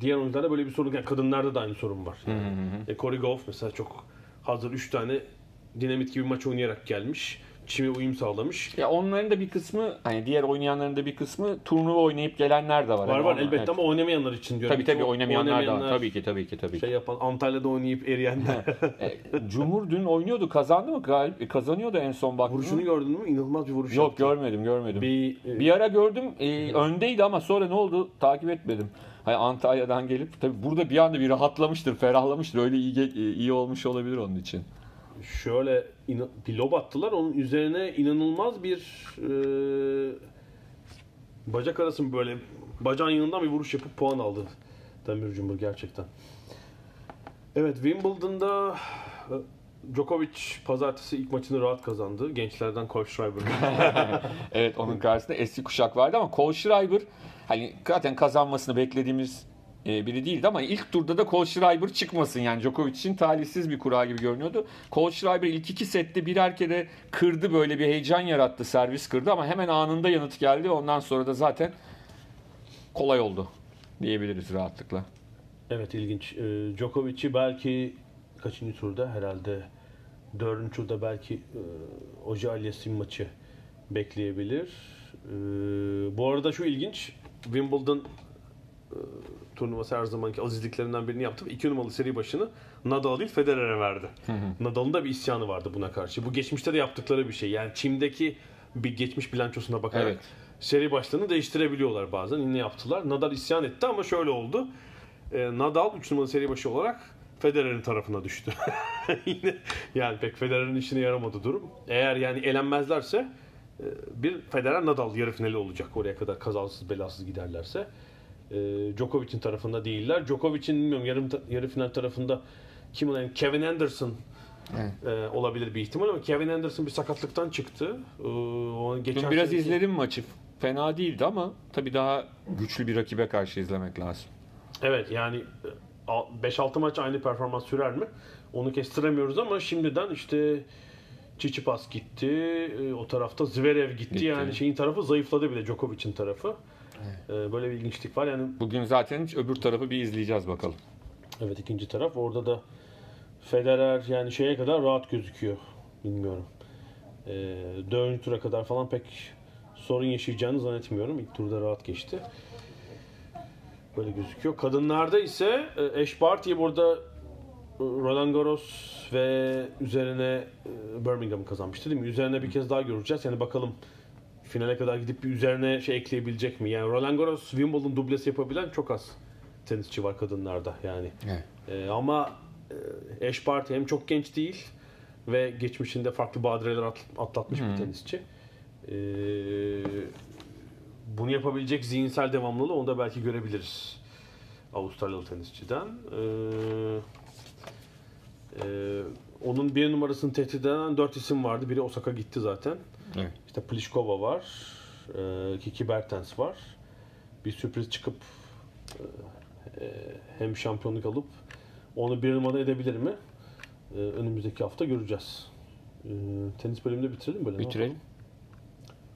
diğer oyuncularda böyle bir sorun yani kadınlarda da aynı sorun var. Yani, E, Corey Goff mesela çok hazır 3 tane dinamit gibi maç oynayarak gelmiş. Çime uyum sağlamış. Ya onların da bir kısmı hani diğer oynayanların da bir kısmı turnuva oynayıp gelenler de var. Var Hani var onlar- elbette evet. ama oynamayanlar için diyorum. Tabii tabii Çok oynamayanlar da var. Tabii ki tabii ki tabii ki. Şey yapan Antalya'da oynayıp eriyenler. E, Cumhur dün oynuyordu. Kazandı mı? Galip, e, kazanıyordu en son baktım. Vuruşunu gördün mü? İnanılmaz bir vuruş Yok yaptı. görmedim görmedim. Bir, Bir, e, ara gördüm e, öndeydi ama sonra ne oldu takip etmedim. Hani Antalya'dan gelip tabii burada bir anda bir rahatlamıştır, ferahlamıştır. Öyle iyi ge- iyi olmuş olabilir onun için. Şöyle bir lob attılar. Onun üzerine inanılmaz bir e, bacak arası mı böyle bacağın yanından bir vuruş yapıp puan aldı Demir Cumhur gerçekten. Evet Wimbledon'da e, Djokovic pazartesi ilk maçını rahat kazandı. Gençlerden Cole Schreiber. Evet onun karşısında eski kuşak vardı ama Cole Schreiber hani zaten kazanmasını beklediğimiz biri değildi ama ilk turda da Cole Schreiber çıkmasın yani Djokovic için talihsiz bir kura gibi görünüyordu. Cole Schreiber ilk iki sette birer kere kırdı böyle bir heyecan yarattı servis kırdı ama hemen anında yanıt geldi ondan sonra da zaten kolay oldu diyebiliriz rahatlıkla. evet ilginç. E, Djokovic'i belki kaçıncı turda? Herhalde dördüncü turda belki e, Oje Aliassime maçı bekleyebilir. E, bu arada şu ilginç. Wimbledon e, turnuvası her zamanki azizliklerinden birini yaptı. ve iki numaralı seri başını Nadal değil Federer'e verdi. Nadal'ın da bir isyanı vardı buna karşı. Bu geçmişte de yaptıkları bir şey. Yani çimdeki bir geçmiş bilançosuna bakarak Evet. seri başlarını değiştirebiliyorlar bazen. Yine yaptılar. Nadal isyan etti ama şöyle oldu. E, Nadal 3 numaralı seri başı olarak Federer'in tarafına düştü. Yine yani pek Federer'in işine yaramadı durum. Eğer yani elenmezlerse e, bir Federer Nadal yarı finali olacak oraya kadar kazasız belasız giderlerse. E, Djokovic'in tarafında değiller. Djokovic'in bilmiyorum yarım yarı final tarafında kim olayım Kevin Anderson e, olabilir bir ihtimal ama Kevin Anderson bir sakatlıktan çıktı. E, o geçen Dün biraz seneki- izledim maçı. Fena değildi ama tabii daha güçlü bir rakibe karşı izlemek lazım. Evet yani e, 5-6 maç aynı performans sürer mi? Onu kestiremiyoruz ama şimdiden işte Çiçipas gitti. e, O tarafta Zverev gitti. Gitti. Yani şeyin tarafı zayıfladı bile Djokovic'in tarafı. E, Böyle bir ilginçlik var. Yani Bugün zaten öbür tarafı bir izleyeceğiz bakalım. evet ikinci taraf orada da Federer yani şeye kadar rahat gözüküyor. Bilmiyorum. E, dördüncü tura kadar falan pek sorun yaşayacağını zannetmiyorum. İlk turda rahat geçti. Böyle gözüküyor. Kadınlarda ise e, Ash Barty burada e, Roland Garros ve üzerine e, Birmingham kazanmıştı değil mi? Üzerine bir kez daha göreceğiz. Yani bakalım finale kadar gidip bir üzerine şey ekleyebilecek mi? Yani Roland Garros Wimbledon dublesi yapabilen çok az tenisçi var kadınlarda yani. Evet. E, ama e, Ash Barty hem çok genç değil ve geçmişinde farklı badireler at- atlatmış bir tenisçi. E, bunu yapabilecek zihinsel devamlılığı onu da belki görebiliriz. Avustralyalı tenisçiden. E, e, onun bir numarasını tehdit eden dört isim vardı. Biri Osaka gitti zaten. Evet. İşte Pliskova var. E, Kiki Bertens var. Bir sürpriz çıkıp e, e, hem şampiyonluk alıp onu bir numara edebilir mi? E, önümüzdeki hafta göreceğiz. E, tenis bölümünü bitirelim böyle. Bitirelim.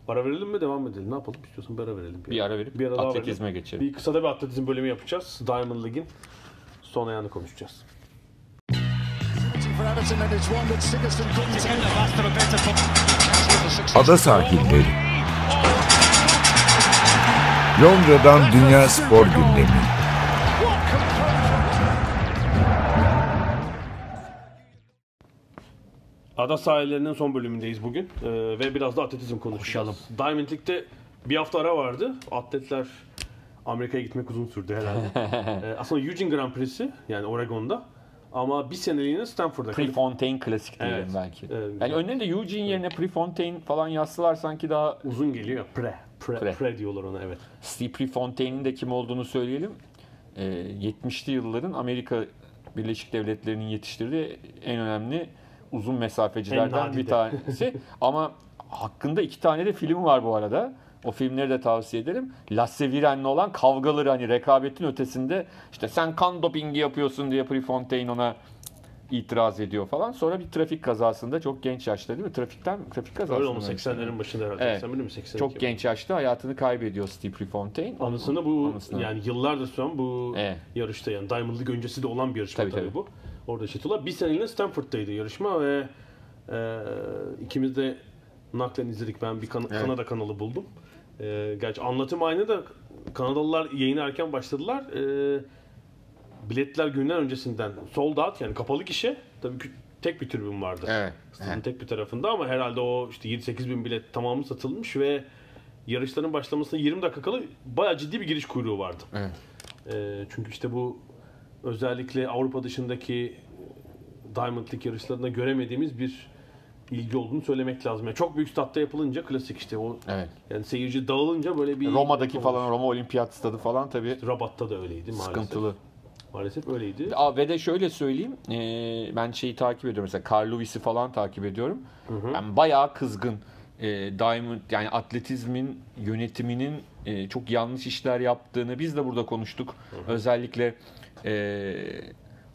Ara verelim mi devam edelim? Ne yapalım? İstiyorsan bir ara verelim. Bir ara verip Bir ara atletizme verelim. geçelim. Bir kısa da bir atletizm bölümü yapacağız. Diamond League'in son ayağını konuşacağız. Ada sahilleri. Londra'dan Dünya Spor Gündemi. Ada sahillerinin son bölümündeyiz bugün Ee, ve biraz da atletizm konuşacağız. Diamond League'de bir hafta ara vardı. Atletler Amerika'ya gitmek uzun sürdü herhalde. Ee, aslında Eugene Grand Prix'si yani Oregon'da ama bir seneliğine Stanford'da. Prefontaine klasik diyelim Evet. belki. Evet, yani önüne de Eugene yerine Prefontaine falan yazsalar sanki daha Uzun geliyor. Pre. Pre, Pre. pre. diyorlar ona evet. Steve Prefontaine'in de kim olduğunu söyleyelim. Ee, 70'li yılların Amerika Birleşik Devletleri'nin yetiştirdiği en önemli uzun En mesafecilerden bir tanesi. Ama hakkında iki tane de film var bu arada. O filmleri de tavsiye ederim. Lasse Viren'le olan kavgaları hani rekabetin ötesinde işte sen kan dopingi yapıyorsun diye Prefontaine ona itiraz ediyor falan. Sonra bir trafik kazasında çok genç yaşta değil mi? Trafikten trafik kazası. Öyle olmuş 80'lerin başında herhalde. Evet. 81 mi 82 Çok genç yaşta hayatını kaybediyor Steve Prefontaine. Anısını bu Anısını. yani yıllardır süren bu Evet. yarışta yani Diamond League öncesi de olan bir yarışma Tabii, tabii, tabii. bu. Orada yaşatıyorlar. Bir seneliğine Stanford'daydı yarışma ve e, ikimiz de naklen izledik. Ben bir kan- Kanada kanalı buldum. E, gerçi anlatım aynı da Kanadalılar yayına erken başladılar. E, biletler günden öncesinden sold out yani kapalı gişe. Tabii ki tek bir tribün vardı. Evet. Stadın tek bir tarafında ama herhalde o işte 7-8 bin bilet tamamı satılmış ve yarışların başlamasına 20 dakika kala bayağı ciddi bir giriş kuyruğu vardı. Evet. E, çünkü işte bu özellikle Avrupa dışındaki Diamond League yarışlarında göremediğimiz bir ilgi olduğunu söylemek lazım. Yani çok büyük statta yapılınca klasik işte o Evet. yani seyirci dağılınca böyle bir Roma'daki falan Roma Olimpiyat Stadı falan tabii Rabat'ta da öyleydi maalesef. sıkıntılı. Maalesef öyleydi. Aa, ve de şöyle söyleyeyim. e, ben şeyi takip ediyorum. Mesela Carl Lewis'i falan takip ediyorum. Ben bayağı kızgın. E, Diamond yani atletizmin yönetiminin e, çok yanlış işler yaptığını biz de burada konuştuk. Özellikle e,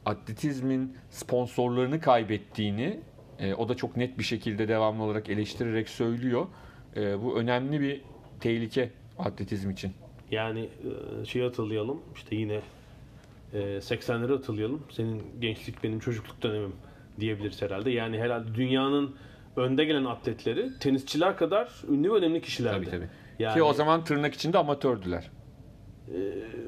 atletizmin sponsorlarını kaybettiğini e, o da çok net bir şekilde devamlı olarak eleştirerek söylüyor. E, bu önemli bir tehlike atletizm için. Yani e, şeyi hatırlayalım işte yine e, 80'leri hatırlayalım. Senin gençlik benim çocukluk dönemim diyebiliriz herhalde. Yani herhalde dünyanın önde gelen atletleri tenisçiler kadar ünlü ve önemli kişilerdi. Tabii tabii. Yani, Ki o zaman tırnak içinde amatördüler.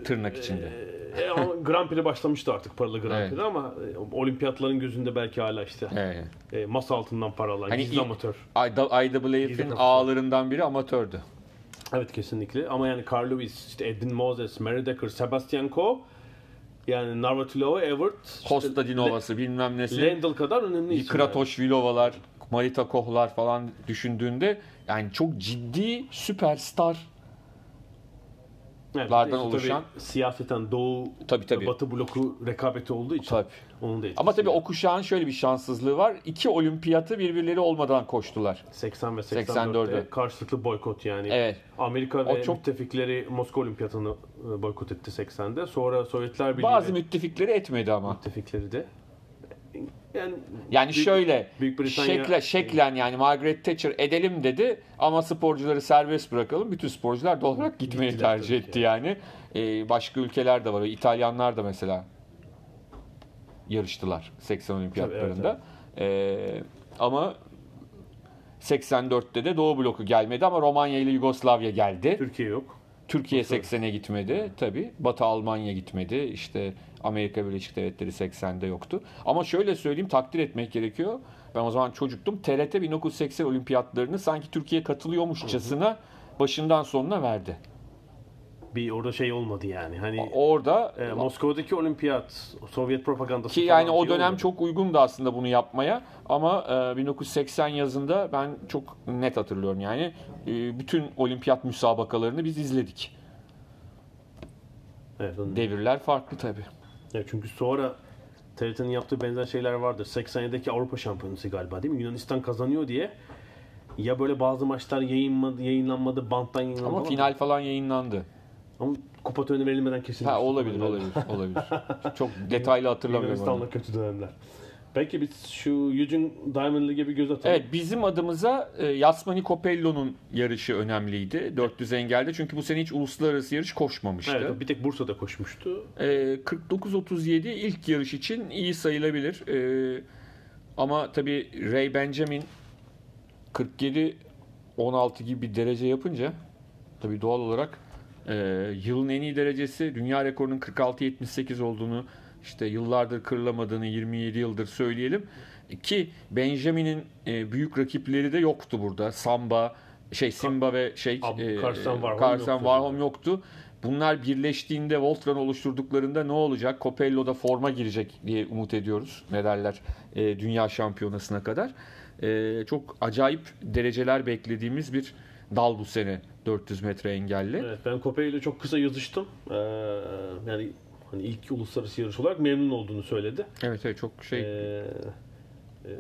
tırnak içinde. e, ama Grand Prix başlamıştı artık paralı Grand Evet. Prix ama e, olimpiyatların gözünde belki hala işte Evet. e, masa altından para alan Hani gizli amatör. IAAF'in Gizli ağlarından biri amatördü. Evet kesinlikle ama yani Carl Lewis, işte Edwin Moses, Mary Decker, Sebastian Coe yani Navratilova, Evert, işte Costa Dinova'sı bilmem Le- nesi. Lendl kadar önemli isimler. Kratoşvilovalar, Marita Kohlar falan düşündüğünde yani çok ciddi süperstar Evet, lardan işte oluşan- tabii siyaseten Doğu Tabii, tabii. Batı bloku rekabeti olduğu için Tabii. onun da Ama tabii var. o kuşağın şöyle bir şanssızlığı var. İki olimpiyatı birbirleri olmadan koştular. 80 ve 84'te. 84'te karşılıklı boykot yani. Evet. Amerika O ve çok- müttefikleri Moskova Olimpiyatını e, boykot etti 80'de. Sonra Sovyetler Birliği Bazı müttefikleri etmedi ama. müttefikleri de. Yani Yani Büyük- şöyle Büyük Britanya şekle, şeklen yani Margaret Thatcher edelim dedi ama sporcuları serbest bırakalım. Bütün sporcular doğal olarak gitmeyi Gittiler tercih tabii etti yani. Ee, başka ülkeler de var. İtalyanlar da mesela yarıştılar 80 olimpiyatlarında. Ee, ama 84'te de Doğu bloku gelmedi ama Romanya ile Yugoslavya geldi. Türkiye yok. Türkiye 80'e gitmedi tabi. Batı Almanya gitmedi. İşte Amerika Birleşik Devletleri 80'de yoktu. Ama şöyle söyleyeyim takdir etmek gerekiyor. Ben o zaman çocuktum. TRT 1980 olimpiyatlarını sanki Türkiye katılıyormuşçasına başından sonuna verdi. Bir orada şey olmadı yani. Hani Orada e, Moskova'daki olimpiyat Sovyet propagandası ki yani o şey dönem olmadı. çok uygundu aslında bunu yapmaya ama e, 1980 yazında ben çok net hatırlıyorum yani e, bütün olimpiyat müsabakalarını biz izledik. Evet, Devirler farklı tabi. Ya çünkü sonra TRT'nin yaptığı benzer şeyler vardır. 87'deki Avrupa Şampiyonası galiba değil mi? Yunanistan kazanıyor diye ya böyle bazı maçlar yayınmadı, yayınlanmadı, banttan yayınlanmadı. Ama final falan yayınlandı. Ama kupa töreni verilmeden kesildi. Ha olabilir olabilir olabilir. Çok detaylı hatırlamıyorum. Yunanistan'la kötü dönemler. Peki biz şu Eugene Diamond League'e bir göz atalım. Evet bizim adımıza e, Yasmani Copello'nun yarışı önemliydi 400 engelde çünkü bu sene hiç uluslararası yarış koşmamıştı. Evet, bir tek Bursa'da koşmuştu. E, 49-37 ilk yarış için iyi sayılabilir. E, ama tabii Ray Benjamin 47-16 gibi bir derece yapınca tabii doğal olarak e, yılın en iyi derecesi dünya rekorunun 46-78 olduğunu işte yıllardır kırılamadığını 27 yıldır söyleyelim. Ki Benjamin'in e, büyük rakipleri de yoktu burada. Samba, şey Simba ve şey Ab- e, Carson Warholm Carson yoktu. Warholm yoktu. Bunlar birleştiğinde Voltron oluşturduklarında ne olacak? Copello'da forma girecek diye umut ediyoruz. Ne derler? E, dünya şampiyonasına kadar. E, çok acayip dereceler beklediğimiz bir dal bu sene 400 metre engelli. Evet, ben Kope ile çok kısa yazıştım. Ee, yani hani ilk uluslararası yarış olarak memnun olduğunu söyledi. Evet evet çok şey Ee, e,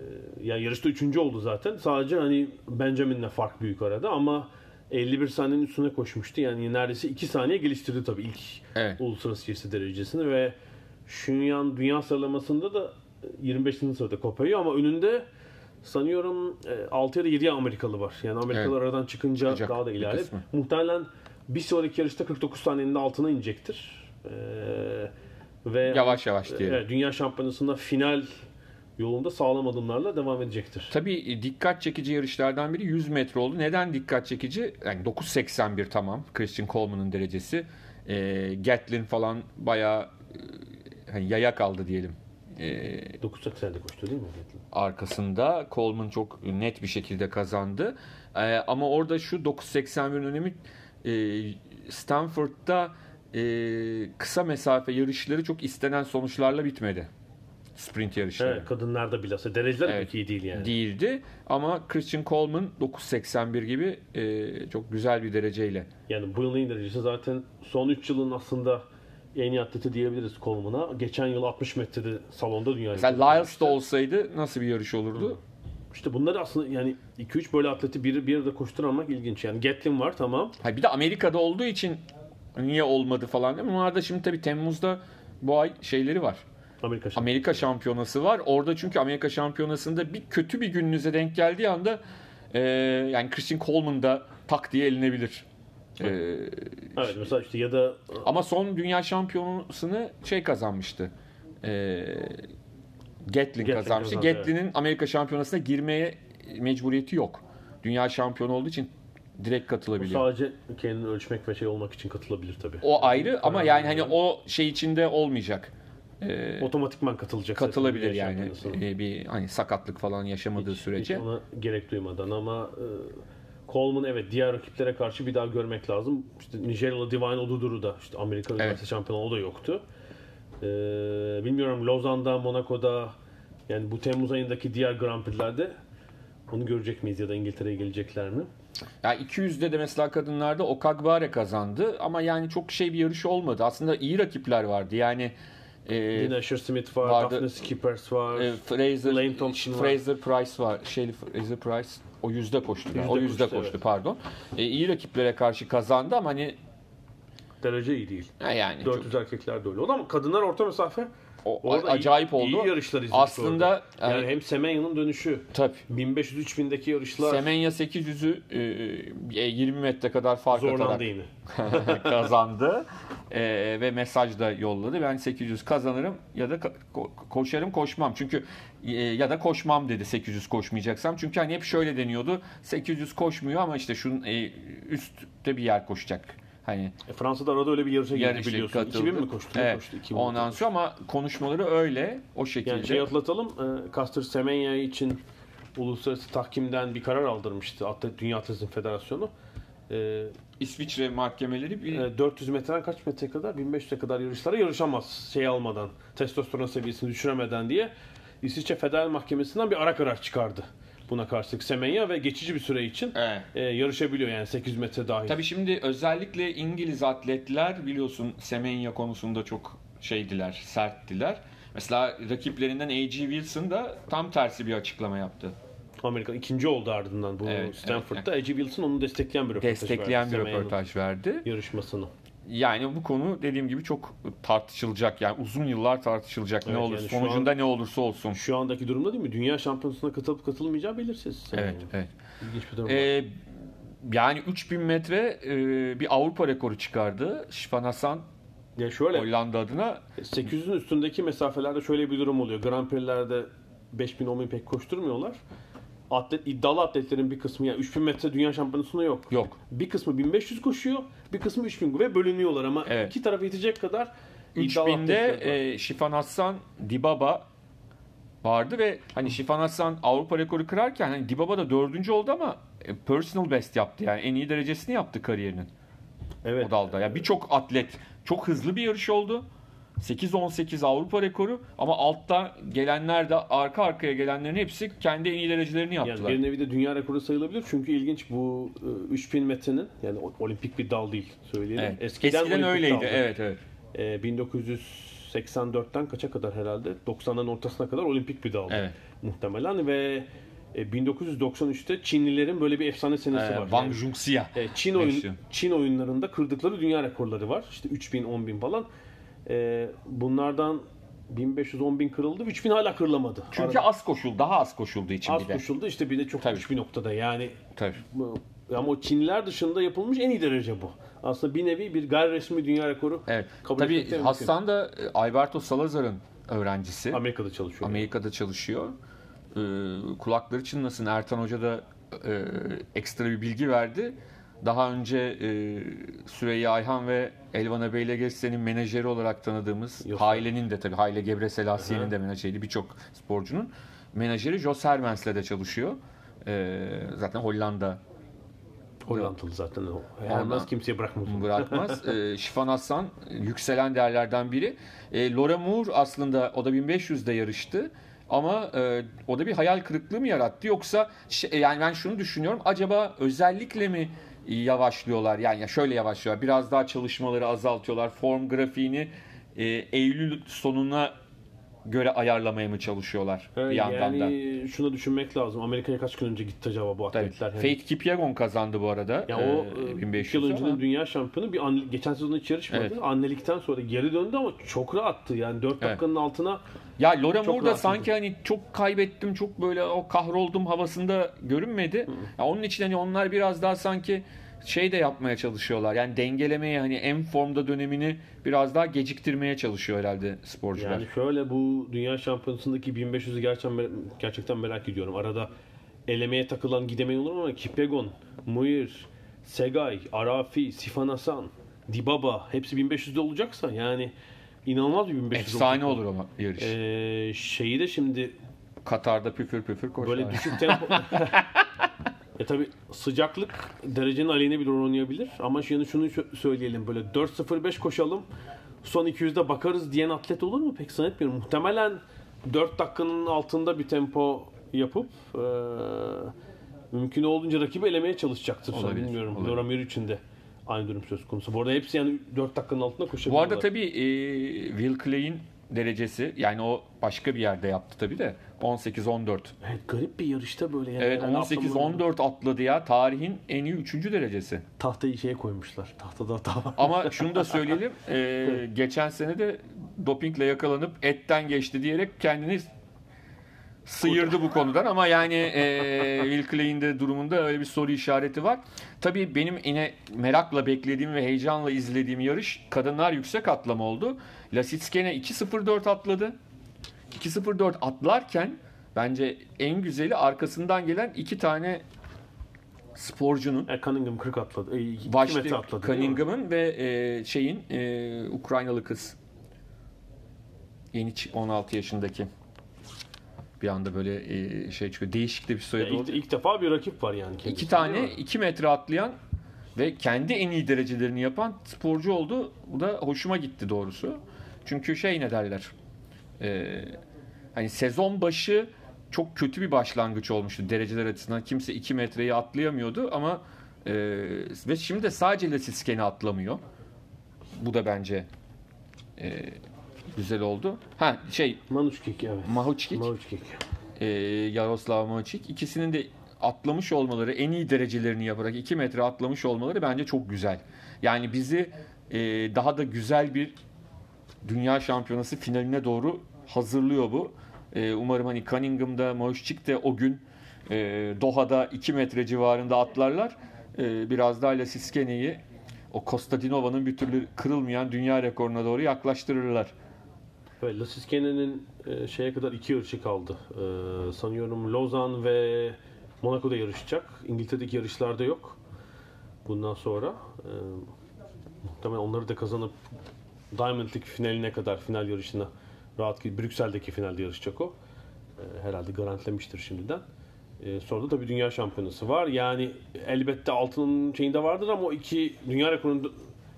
ya yarışta üçüncü oldu zaten. Sadece hani Benjamin'le fark büyük arada ama 51 saniyenin üstüne koşmuştu. Yani neredeyse 2 saniye geliştirdi tabii ilk Evet. uluslararası yarışı derecesini ve Şunyan dünya sıralamasında da 25. sırada Kopayı ama önünde sanıyorum e, 6 ya da 7 Amerikalı var. Yani Amerikalı Evet. aradan çıkınca Çıkacak daha da ilerledi. Muhtemelen bir sonraki yarışta 49 saniyenin altına inecektir. Ee, ve Yavaş yavaş diyelim. Evet, Dünya Şampiyonası'nda final yolunda sağlam adımlarla devam edecektir. Tabii e, dikkat çekici yarışlardan biri 100 metre oldu. Neden dikkat çekici? Yani 9.81 tamam. Christian Coleman'ın derecesi. E, Gatlin falan bayağı e, hani yaya kaldı diyelim. E, 9.80'de koştu değil mi? arkasında Coleman çok net bir şekilde kazandı. Ee, ama orada şu 981'in önemi e, Stanford'da e, kısa mesafe yarışları çok istenen sonuçlarla bitmedi. Sprint yarışları. Evet, kadınlarda bilhassa. Dereceler Evet. pek iyi değil yani. Değildi ama Christian Coleman 9.81 gibi e, çok güzel bir dereceyle. Yani bu yılın derecesi zaten son 3 yılın aslında en iyi atleti diyebiliriz Coleman'a. Geçen yıl 60 metrede salonda dünya rekoru Mesela Lyles da olsaydı nasıl bir yarış olurdu? İşte bunları aslında yani 2-3 böyle atleti bir, bir de koşturmak ilginç. Yani Gatlin var tamam. Ha bir de Amerika'da olduğu için niye olmadı falan değil mi? Onlar da şimdi tabii Temmuz'da bu ay şeyleri var. Amerika şampiyonu. Amerika şampiyonası var. Orada çünkü Amerika şampiyonasında bir kötü bir gününüze denk geldiği anda e, yani Christian Coleman da tak diye elinebilir. E, Evet mesela işte ya da ama son dünya şampiyonasını şey kazanmıştı. E, Gatlin Gatlin kazanmıştı. kazandı, Gatlin'in Amerika şampiyonasına girmeye mecburiyeti yok. Dünya şampiyonu olduğu için direkt katılabiliyor. sadece kendini ölçmek ve şey olmak için katılabilir tabii. O ayrı ama yani hani o şey içinde olmayacak. E, otomatikman katılacak. katılabilir yani şampiyonasına. E, bir hani sakatlık falan yaşamadığı sürece. Hiç ona gerek duymadan ama e, Coleman evet diğer rakiplere karşı bir daha görmek lazım. İşte Nijeryalı Divine Oduduru da işte Amerika Üniversite şampiyonu o da yoktu. E, bilmiyorum Lozan'da, Monaco'da yani bu Temmuz ayındaki diğer Grand Prix'lerde onu görecek miyiz ya da İngiltere'ye gelecekler mi? Ya 200'de de mesela kadınlarda Okagbare kazandı ama yani çok şey bir yarış olmadı. Aslında iyi rakipler vardı. Yani e, Yine Asher Smith var, vardı. Daphne Skippers var. e, Fraser Lane Thompson var. Fraser Price var. Şey Fraser Price o yüzde koştu. Yüzde o yüzde koştu, koştu evet. pardon. E, iyi rakiplere karşı kazandı ama hani Derece iyi değil. ha yani çok- 400 erkekler de öyle. O da ama kadınlar orta mesafe o, Orada acayip iyi, oldu. iyi yarışlar izledik Aslında orada. Yani, yani- hem Semenya'nın dönüşü, Tabii. 1500-3000'deki yarışlar Semenya 800'ü e, 20 metre kadar fark zorlandı atarak yine. kazandı E, ve mesaj da yolladı. Ben 800 kazanırım ya da ko- koşarım koşmam. Çünkü e, ya da koşmam dedi 800 koşmayacaksam. Çünkü hani hep şöyle deniyordu. 800 koşmuyor ama işte şunun e, üstte bir yer koşacak. Hani E, Fransa'da arada öyle bir yarışa girdi biliyorsun. katıldı. 2000 mi koştu? Evet. koştu? 2000 Ondan sonra ama konuşmaları öyle o şekilde. Yani şey atlatalım. E, Caster Semenya için uluslararası tahkimden bir karar aldırmıştı Atlet, Dünya Atletizm Federasyonu. E, İsviçre mahkemeleri bir e, 400 metreden kaç metre kadar? 1500'e kadar yarışlara yarışamaz şey almadan. Testosteron seviyesini düşüremeden diye İsviçre Federal Mahkemesi'nden bir ara karar çıkardı. Buna karşılık Semenya ve geçici bir süre için Evet. e, yarışabiliyor yani 800 metre dahil. Tabii şimdi özellikle İngiliz atletler biliyorsun Semenya konusunda çok şeydiler, serttiler. Mesela rakiplerinden A.G. Wilson da tam tersi bir açıklama yaptı. Amerika ikinci oldu ardından bu Evet, Stanford'da. Ece Wilson onu destekleyen bir röportaj Destekleyen verdi bir Semenya'nın röportaj verdi. Yarışmasını. Yani bu konu dediğim gibi çok tartışılacak. Yani uzun yıllar tartışılacak ne Evet, olur. yani Sonucunda ne olursa olsun. Şu andaki durumda değil mi? Dünya şampiyonasına katılıp katılmayacağı belirsiz. Evet, Semenya'nın. evet. İlginç bir durum. Ee, yani 3000 metre e, bir Avrupa rekoru çıkardı. Şifan Hasan Ya şöyle Hollanda adına 800'ün üstündeki mesafelerde şöyle bir durum oluyor. Grand Prix'lerde 5000 10.000 pek koşturmuyorlar. Atlet iddialı atletlerin bir kısmı yani 3000 metre dünya şampiyonasında yok. yok. Bir kısmı 1500 koşuyor, bir kısmı 3000 ve bölünüyorlar ama Evet. iki taraf yetecek kadar iddialı 3000'de atletler var. e, Şifan Hassan Dibaba vardı ve hani Şifan Hassan Avrupa rekoru kırarken hani Dibaba da dördüncü oldu ama e, personal best yaptı yani en iyi derecesini yaptı kariyerinin evet. o dalda. Yani birçok atlet çok hızlı bir yarış oldu. 8-18 Avrupa rekoru ama altta gelenler de arka arkaya gelenlerin hepsi kendi en iyi derecelerini Yani yaptılar. bir nevi de dünya rekoru sayılabilir çünkü ilginç bu e, 3000 metrenin yani olimpik bir dal değil söyleyelim. Evet. Eskiden, Eskiden, öyleydi. daldı. Evet evet. E, 1984'ten kaça kadar herhalde 90'ların ortasına kadar olimpik bir daldı Evet. muhtemelen ve e, 1993'te Çinlilerin böyle bir efsane senesi Ee, var. Wang Yani, Junxia. e, Çin oyun. Çin oyunlarında kırdıkları dünya rekorları var. İşte 3000, 10000 falan. E, bunlardan 1500, 10000 kırıldı. 3000 hala kırılamadı. Çünkü Arada az koşuldu, daha az koşulduğu için az bir de. koşuldu. İşte bir de çok Tabii. bir noktada. Yani Tabii. ama o Çinliler dışında yapılmış en iyi derece bu. Aslında bir nevi bir gayri resmi dünya rekoru Evet. kabul Tabii mümkün. Hasan da e, Alberto Salazar'ın öğrencisi. Amerika'da çalışıyor. Amerika'da çalışıyor. Ee, kulakları çınlasın. Ertan Hoca da e, ekstra bir bilgi verdi. Daha önce e, Süreyya Ayhan ve Elvan Abeylegesse'nin menajeri olarak tanıdığımız Yok. Hayle'nin de tabii Hayle Gebreselasie'nin de menajeriydi birçok sporcunun. Menajeri Jos Hermens'le de çalışıyor. Ee, zaten Hollanda Hollandalı zaten o. Hermez kimseye bırakmaz. bırakmaz. e, Şifan Hassan yükselen değerlerden biri. E, Laura Moore aslında o da 1500'de yarıştı. Ama e, o da bir hayal kırıklığı mı yarattı yoksa şey- yani ben şunu düşünüyorum acaba özellikle mi yavaşlıyorlar. Yani ya şöyle yavaşlıyorlar. Biraz daha çalışmaları azaltıyorlar. Form grafiğini e, Eylül sonuna göre ayarlamaya mı çalışıyorlar bir yandan da. yani şunu düşünmek lazım. Amerika'ya kaç gün önce gitti acaba bu atletler? Yani, Faith Kipyegon kazandı bu arada. ya e, o e, 1500 iki yıl öncenin ama- dünya şampiyonu bir anne- geçen sezon hiç yarışmadı. Evet. Annelikten sonra geri döndü ama çok rahattı. Yani 4 dakikanın altına Ya Laura Moore da sanki hani çok kaybettim, çok böyle o kahroldum havasında görünmedi. Ya onun için hani onlar biraz daha sanki şey de yapmaya çalışıyorlar. Yani dengelemeye hani en formda dönemini biraz daha geciktirmeye çalışıyor herhalde sporcular. Yani şöyle bu dünya şampiyonasındaki 1500'ü gerçekten gerçekten merak ediyorum. Arada elemeye takılan gidemeyen olur ama Kipyegon, Muir, Segay, Arafi, Sifan Hasan, Dibaba hepsi 1500'de olacaksa yani inanılmaz bir 1500 Efsane olacak. olur o yarış. Ee, şeyi de şimdi Katar'da püfür püfür koşar. böyle düşük tempo E tabi sıcaklık derecenin aleyhine bir rol oynayabilir ama şimdi şunu sö- söyleyelim böyle 4.05 koşalım son 200'de bakarız diyen atlet olur mu pek zannetmiyorum. Muhtemelen 4 dakikanın altında bir tempo yapıp e, mümkün olduğunca rakibi elemeye çalışacaktır. Olabilir, bilmiyorum. olabilir. İçin de aynı durum söz konusu. Bu arada hepsi yani 4 dakikanın altında Bu koşabiliyorlar. arada tabii e, Will Clay'in derecesi yani o başka bir yerde yaptı tabii de 18-14. Evet, garip bir yarışta böyle yani. Evet Yani atlamalar- 18-14 atladı ya tarihin en iyi 3. derecesi. Tahtayı şeye koymuşlar. Tahtada hata var. Ama şunu da söyleyelim. e, geçen sene de dopingle yakalanıp etten geçti diyerek kendini sıyırdı bu konudan ama yani e, Will Clay'in de durumunda öyle bir soru işareti var. Tabii benim yine merakla beklediğim ve heyecanla izlediğim yarış kadınlar yüksek atlama oldu. Lasitskene 2.04 atladı. 2.04 atlarken bence en güzeli arkasından gelen iki tane sporcunun E, Cunningham 40 atladı. E, 2 Başta metre atladı. Cunningham'ın ve e, şeyin e, Ukraynalı kız. Yeni çı- 16 yaşındaki. Bir anda böyle e, şey çıkıyor. Değişik de bir Ya soyadı ilk, oldu. ilk defa bir rakip var yani. kendisinde, İki tane mi? 2 metre atlayan ve kendi en iyi derecelerini yapan sporcu oldu. Bu da hoşuma gitti doğrusu. Çünkü şey ne derler. E, hani sezon başı çok kötü bir başlangıç olmuştu dereceler açısından. Kimse 2 metreyi atlayamıyordu ama e, ve şimdi de sadece Lasiskeni atlamıyor. Bu da bence e, güzel oldu. Ha şey Manuçkik evet. Mahuçkik Manuçkik. e, Yaroslav Maçik ikisinin de atlamış olmaları, en iyi derecelerini yaparak 2 metre atlamış olmaları bence çok güzel. Yani bizi e, daha da güzel bir dünya şampiyonası finaline doğru hazırlıyor bu. E, umarım hani Cunningham'da, Mahuçik de o gün e, Doha'da 2 metre civarında atlarlar. E, biraz daha Lasiskene'yi o Kostadinova'nın bir türlü kırılmayan dünya rekoruna doğru yaklaştırırlar. Evet, Lasiskene'nin e, şeye kadar iki yarışı kaldı. E, sanıyorum Lozan ve Monaco'da yarışacak. İngiltere'deki yarışlarda yok. Bundan sonra e, muhtemelen onları da kazanıp Diamond League finaline kadar final yarışına rahat gidip Brüksel'deki finalde yarışacak o. E, herhalde garantilemiştir şimdiden. Sonra da tabii dünya şampiyonası var. Yani elbette altının şeyinde vardır ama o iki dünya rekorunu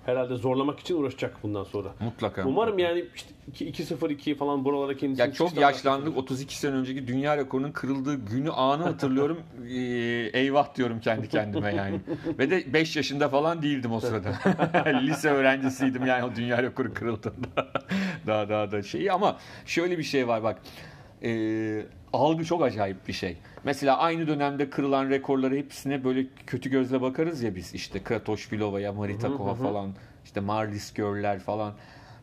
herhalde zorlamak için uğraşacak bundan sonra. Mutlaka. Umarım yani işte 2-0-2 falan buralara kendisini Ya çok yaşlandık. 32 sene önceki dünya rekorunun kırıldığı günü anı hatırlıyorum. Ee, eyvah diyorum kendi kendime yani. Ve de 5 yaşında falan değildim o sırada. Lise öğrencisiydim yani o dünya rekoru kırıldığında. daha daha da şey ama şöyle bir şey var bak. Ee, algı çok acayip bir şey. Mesela aynı dönemde kırılan rekorları hepsine böyle kötü gözle bakarız ya biz. işte Kratoşvilova'ya, Maritakova falan, işte Marlis Görler falan.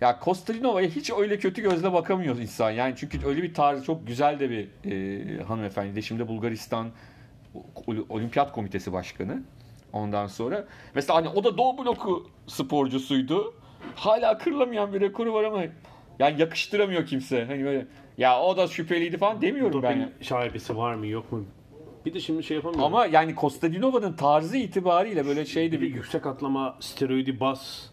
Ya Kostadinova'ya hiç öyle kötü gözle bakamıyor insan. Yani çünkü öyle bir tarzı çok güzel de bir e, hanımefendi. De şimdi Bulgaristan Ol- Olimpiyat Komitesi Başkanı. Ondan sonra mesela hani o da Doğu bloku sporcusuydu. Hala kırılamayan bir rekoru var ama yani yakıştıramıyor kimse. Hani böyle ya o da şüpheliydi falan demiyorum ben. Doping şaibesi var mı yok mu? Bir de şimdi şey yapamıyorum. Ama yani Kostadinova'nın tarzı itibariyle böyle şeydi bir yüksek atlama, steroidi bas,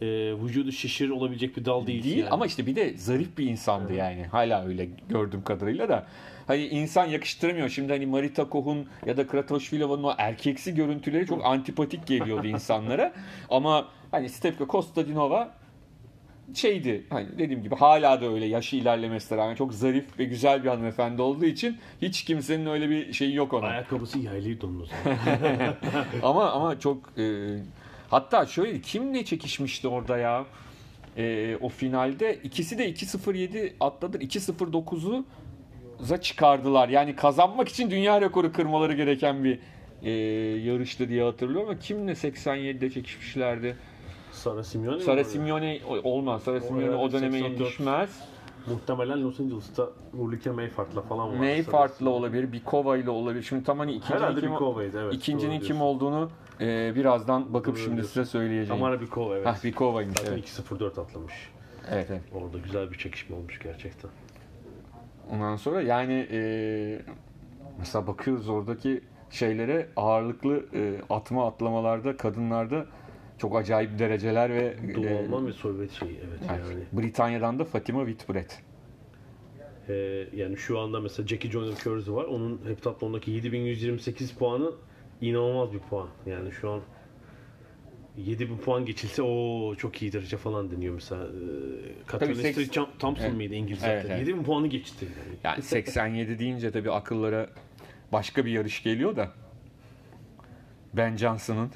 e, vücudu şişir olabilecek bir dal değil. Değil yani. ama işte bir de zarif bir insandı yani. Hala öyle gördüğüm kadarıyla da. Hani insan yakıştıramıyor. Şimdi hani Marita Koh'un ya da Kratoşvilova'nın o erkeksi görüntüleri çok antipatik geliyordu insanlara. Ama hani Stepka Kostadinova şeydi hani dediğim gibi hala da öyle yaşı ilerlemesine rağmen çok zarif ve güzel bir hanımefendi olduğu için hiç kimsenin öyle bir şeyi yok ona. Ayakkabısı yaylıydı onun ama ama çok e, hatta şöyle kimle çekişmişti orada ya? E, o finalde ikisi de 2.07 atladı. 2.09'u za çıkardılar. Yani kazanmak için dünya rekoru kırmaları gereken bir e, yarıştı diye hatırlıyorum ama kimle 87'de çekişmişlerdi? Sara Simeone Sara? Simeone o- olmaz. Sara Simeone o evet, döneme 84. yetişmez. Muhtemelen Los Angeles'ta Ulrike Mayfart'la falan var. Mayfart'la olabilir, Bikova ile olabilir. Şimdi tam hani ikincinin Herhalde kim, Bikova'ydı evet. ikincinin kim olduğunu e, birazdan bakıp Doğru şimdi diyorsun. size söyleyeceğim. Tamara Bikova evet. Hah Bikova'ymış Zaten evet. 2-0-4 atlamış. Evet evet. Orada güzel bir çekişme olmuş gerçekten. Ondan sonra yani e, mesela bakıyoruz oradaki şeylere ağırlıklı e, atma atlamalarda kadınlarda çok acayip dereceler ve Doğu e, Alman ve Sovyet şeyi evet yani yani. Britanya'dan da Fatima Whitbread. Ee, yani şu anda mesela Jackie Joyner Kersey var. Onun heptatlondaki 7128 puanı inanılmaz bir puan. Yani şu an 7000 puan geçilse o çok iyi derece falan deniyor mesela. Katarina seks- Street Thompson Evet. mıydı İngilizler? Evet, evet. 7000 puanı geçti. Yani. Yani 87 deyince tabii akıllara başka bir yarış geliyor da Ben Johnson'ın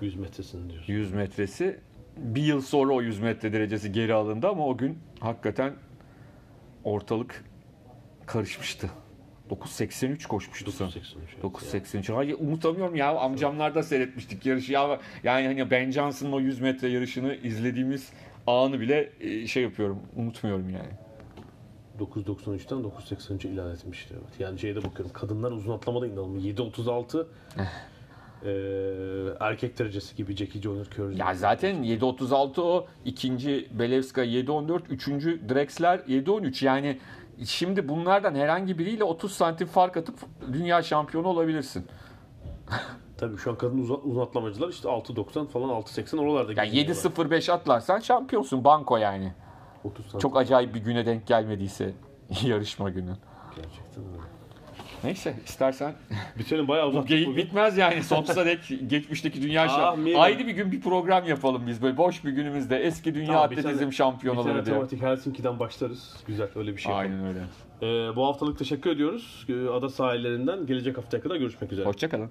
100 metresini diyorsun. 100 metresi bir yıl sonra o 100 metre derecesi geri alındı ama o gün hakikaten ortalık karışmıştı. 9.83 koşmuştu sanırım. 983. evet. 9.83. Hayır unutamıyorum ya amcamlar da seyretmiştik yarışı ya. Yani hani Ben Johnson'ın o 100 metre yarışını izlediğimiz anı bile e, şey yapıyorum unutmuyorum yani. 9.93'ten 9.83'e ilan etmişti. Evet. Yani şeyde bakıyorum. Kadınlar uzun atlamada inanılmaz. 7.36 eee erkek derecesi gibi Jackie Joyner Kersey. Ya zaten 7.36 o ikinci Belevska 7.14 üçüncü Drexler 7.13 yani şimdi bunlardan herhangi biriyle 30 santim fark atıp dünya şampiyonu olabilirsin. Tabii şu an kadın uzun, uzun atlamacılar işte 6.90 falan 6.80 oralarda Yani geziniyorlar. 7.05 atlarsan şampiyonsun banko yani. 30 santim. Çok acayip bir güne denk gelmediyse yarışma günü. Gerçekten öyle. Neyse istersen Bitirelim bayağı bu geyik bugün. bitmez yani sonsuza dek geçmişteki dünya şampiyonu. Ayda bir gün bir program yapalım biz böyle boş bir günümüzde eski dünya Tamam, bir atletizm tane- Bir şampiyonaları tane diye. tematik Helsinki'den başlarız. Güzel öyle bir şey yapalım. Aynen öyle. Ee, bu haftalık teşekkür ediyoruz. Ee, Ada sahillerinden gelecek haftaya kadar görüşmek üzere. Hoşçakalın.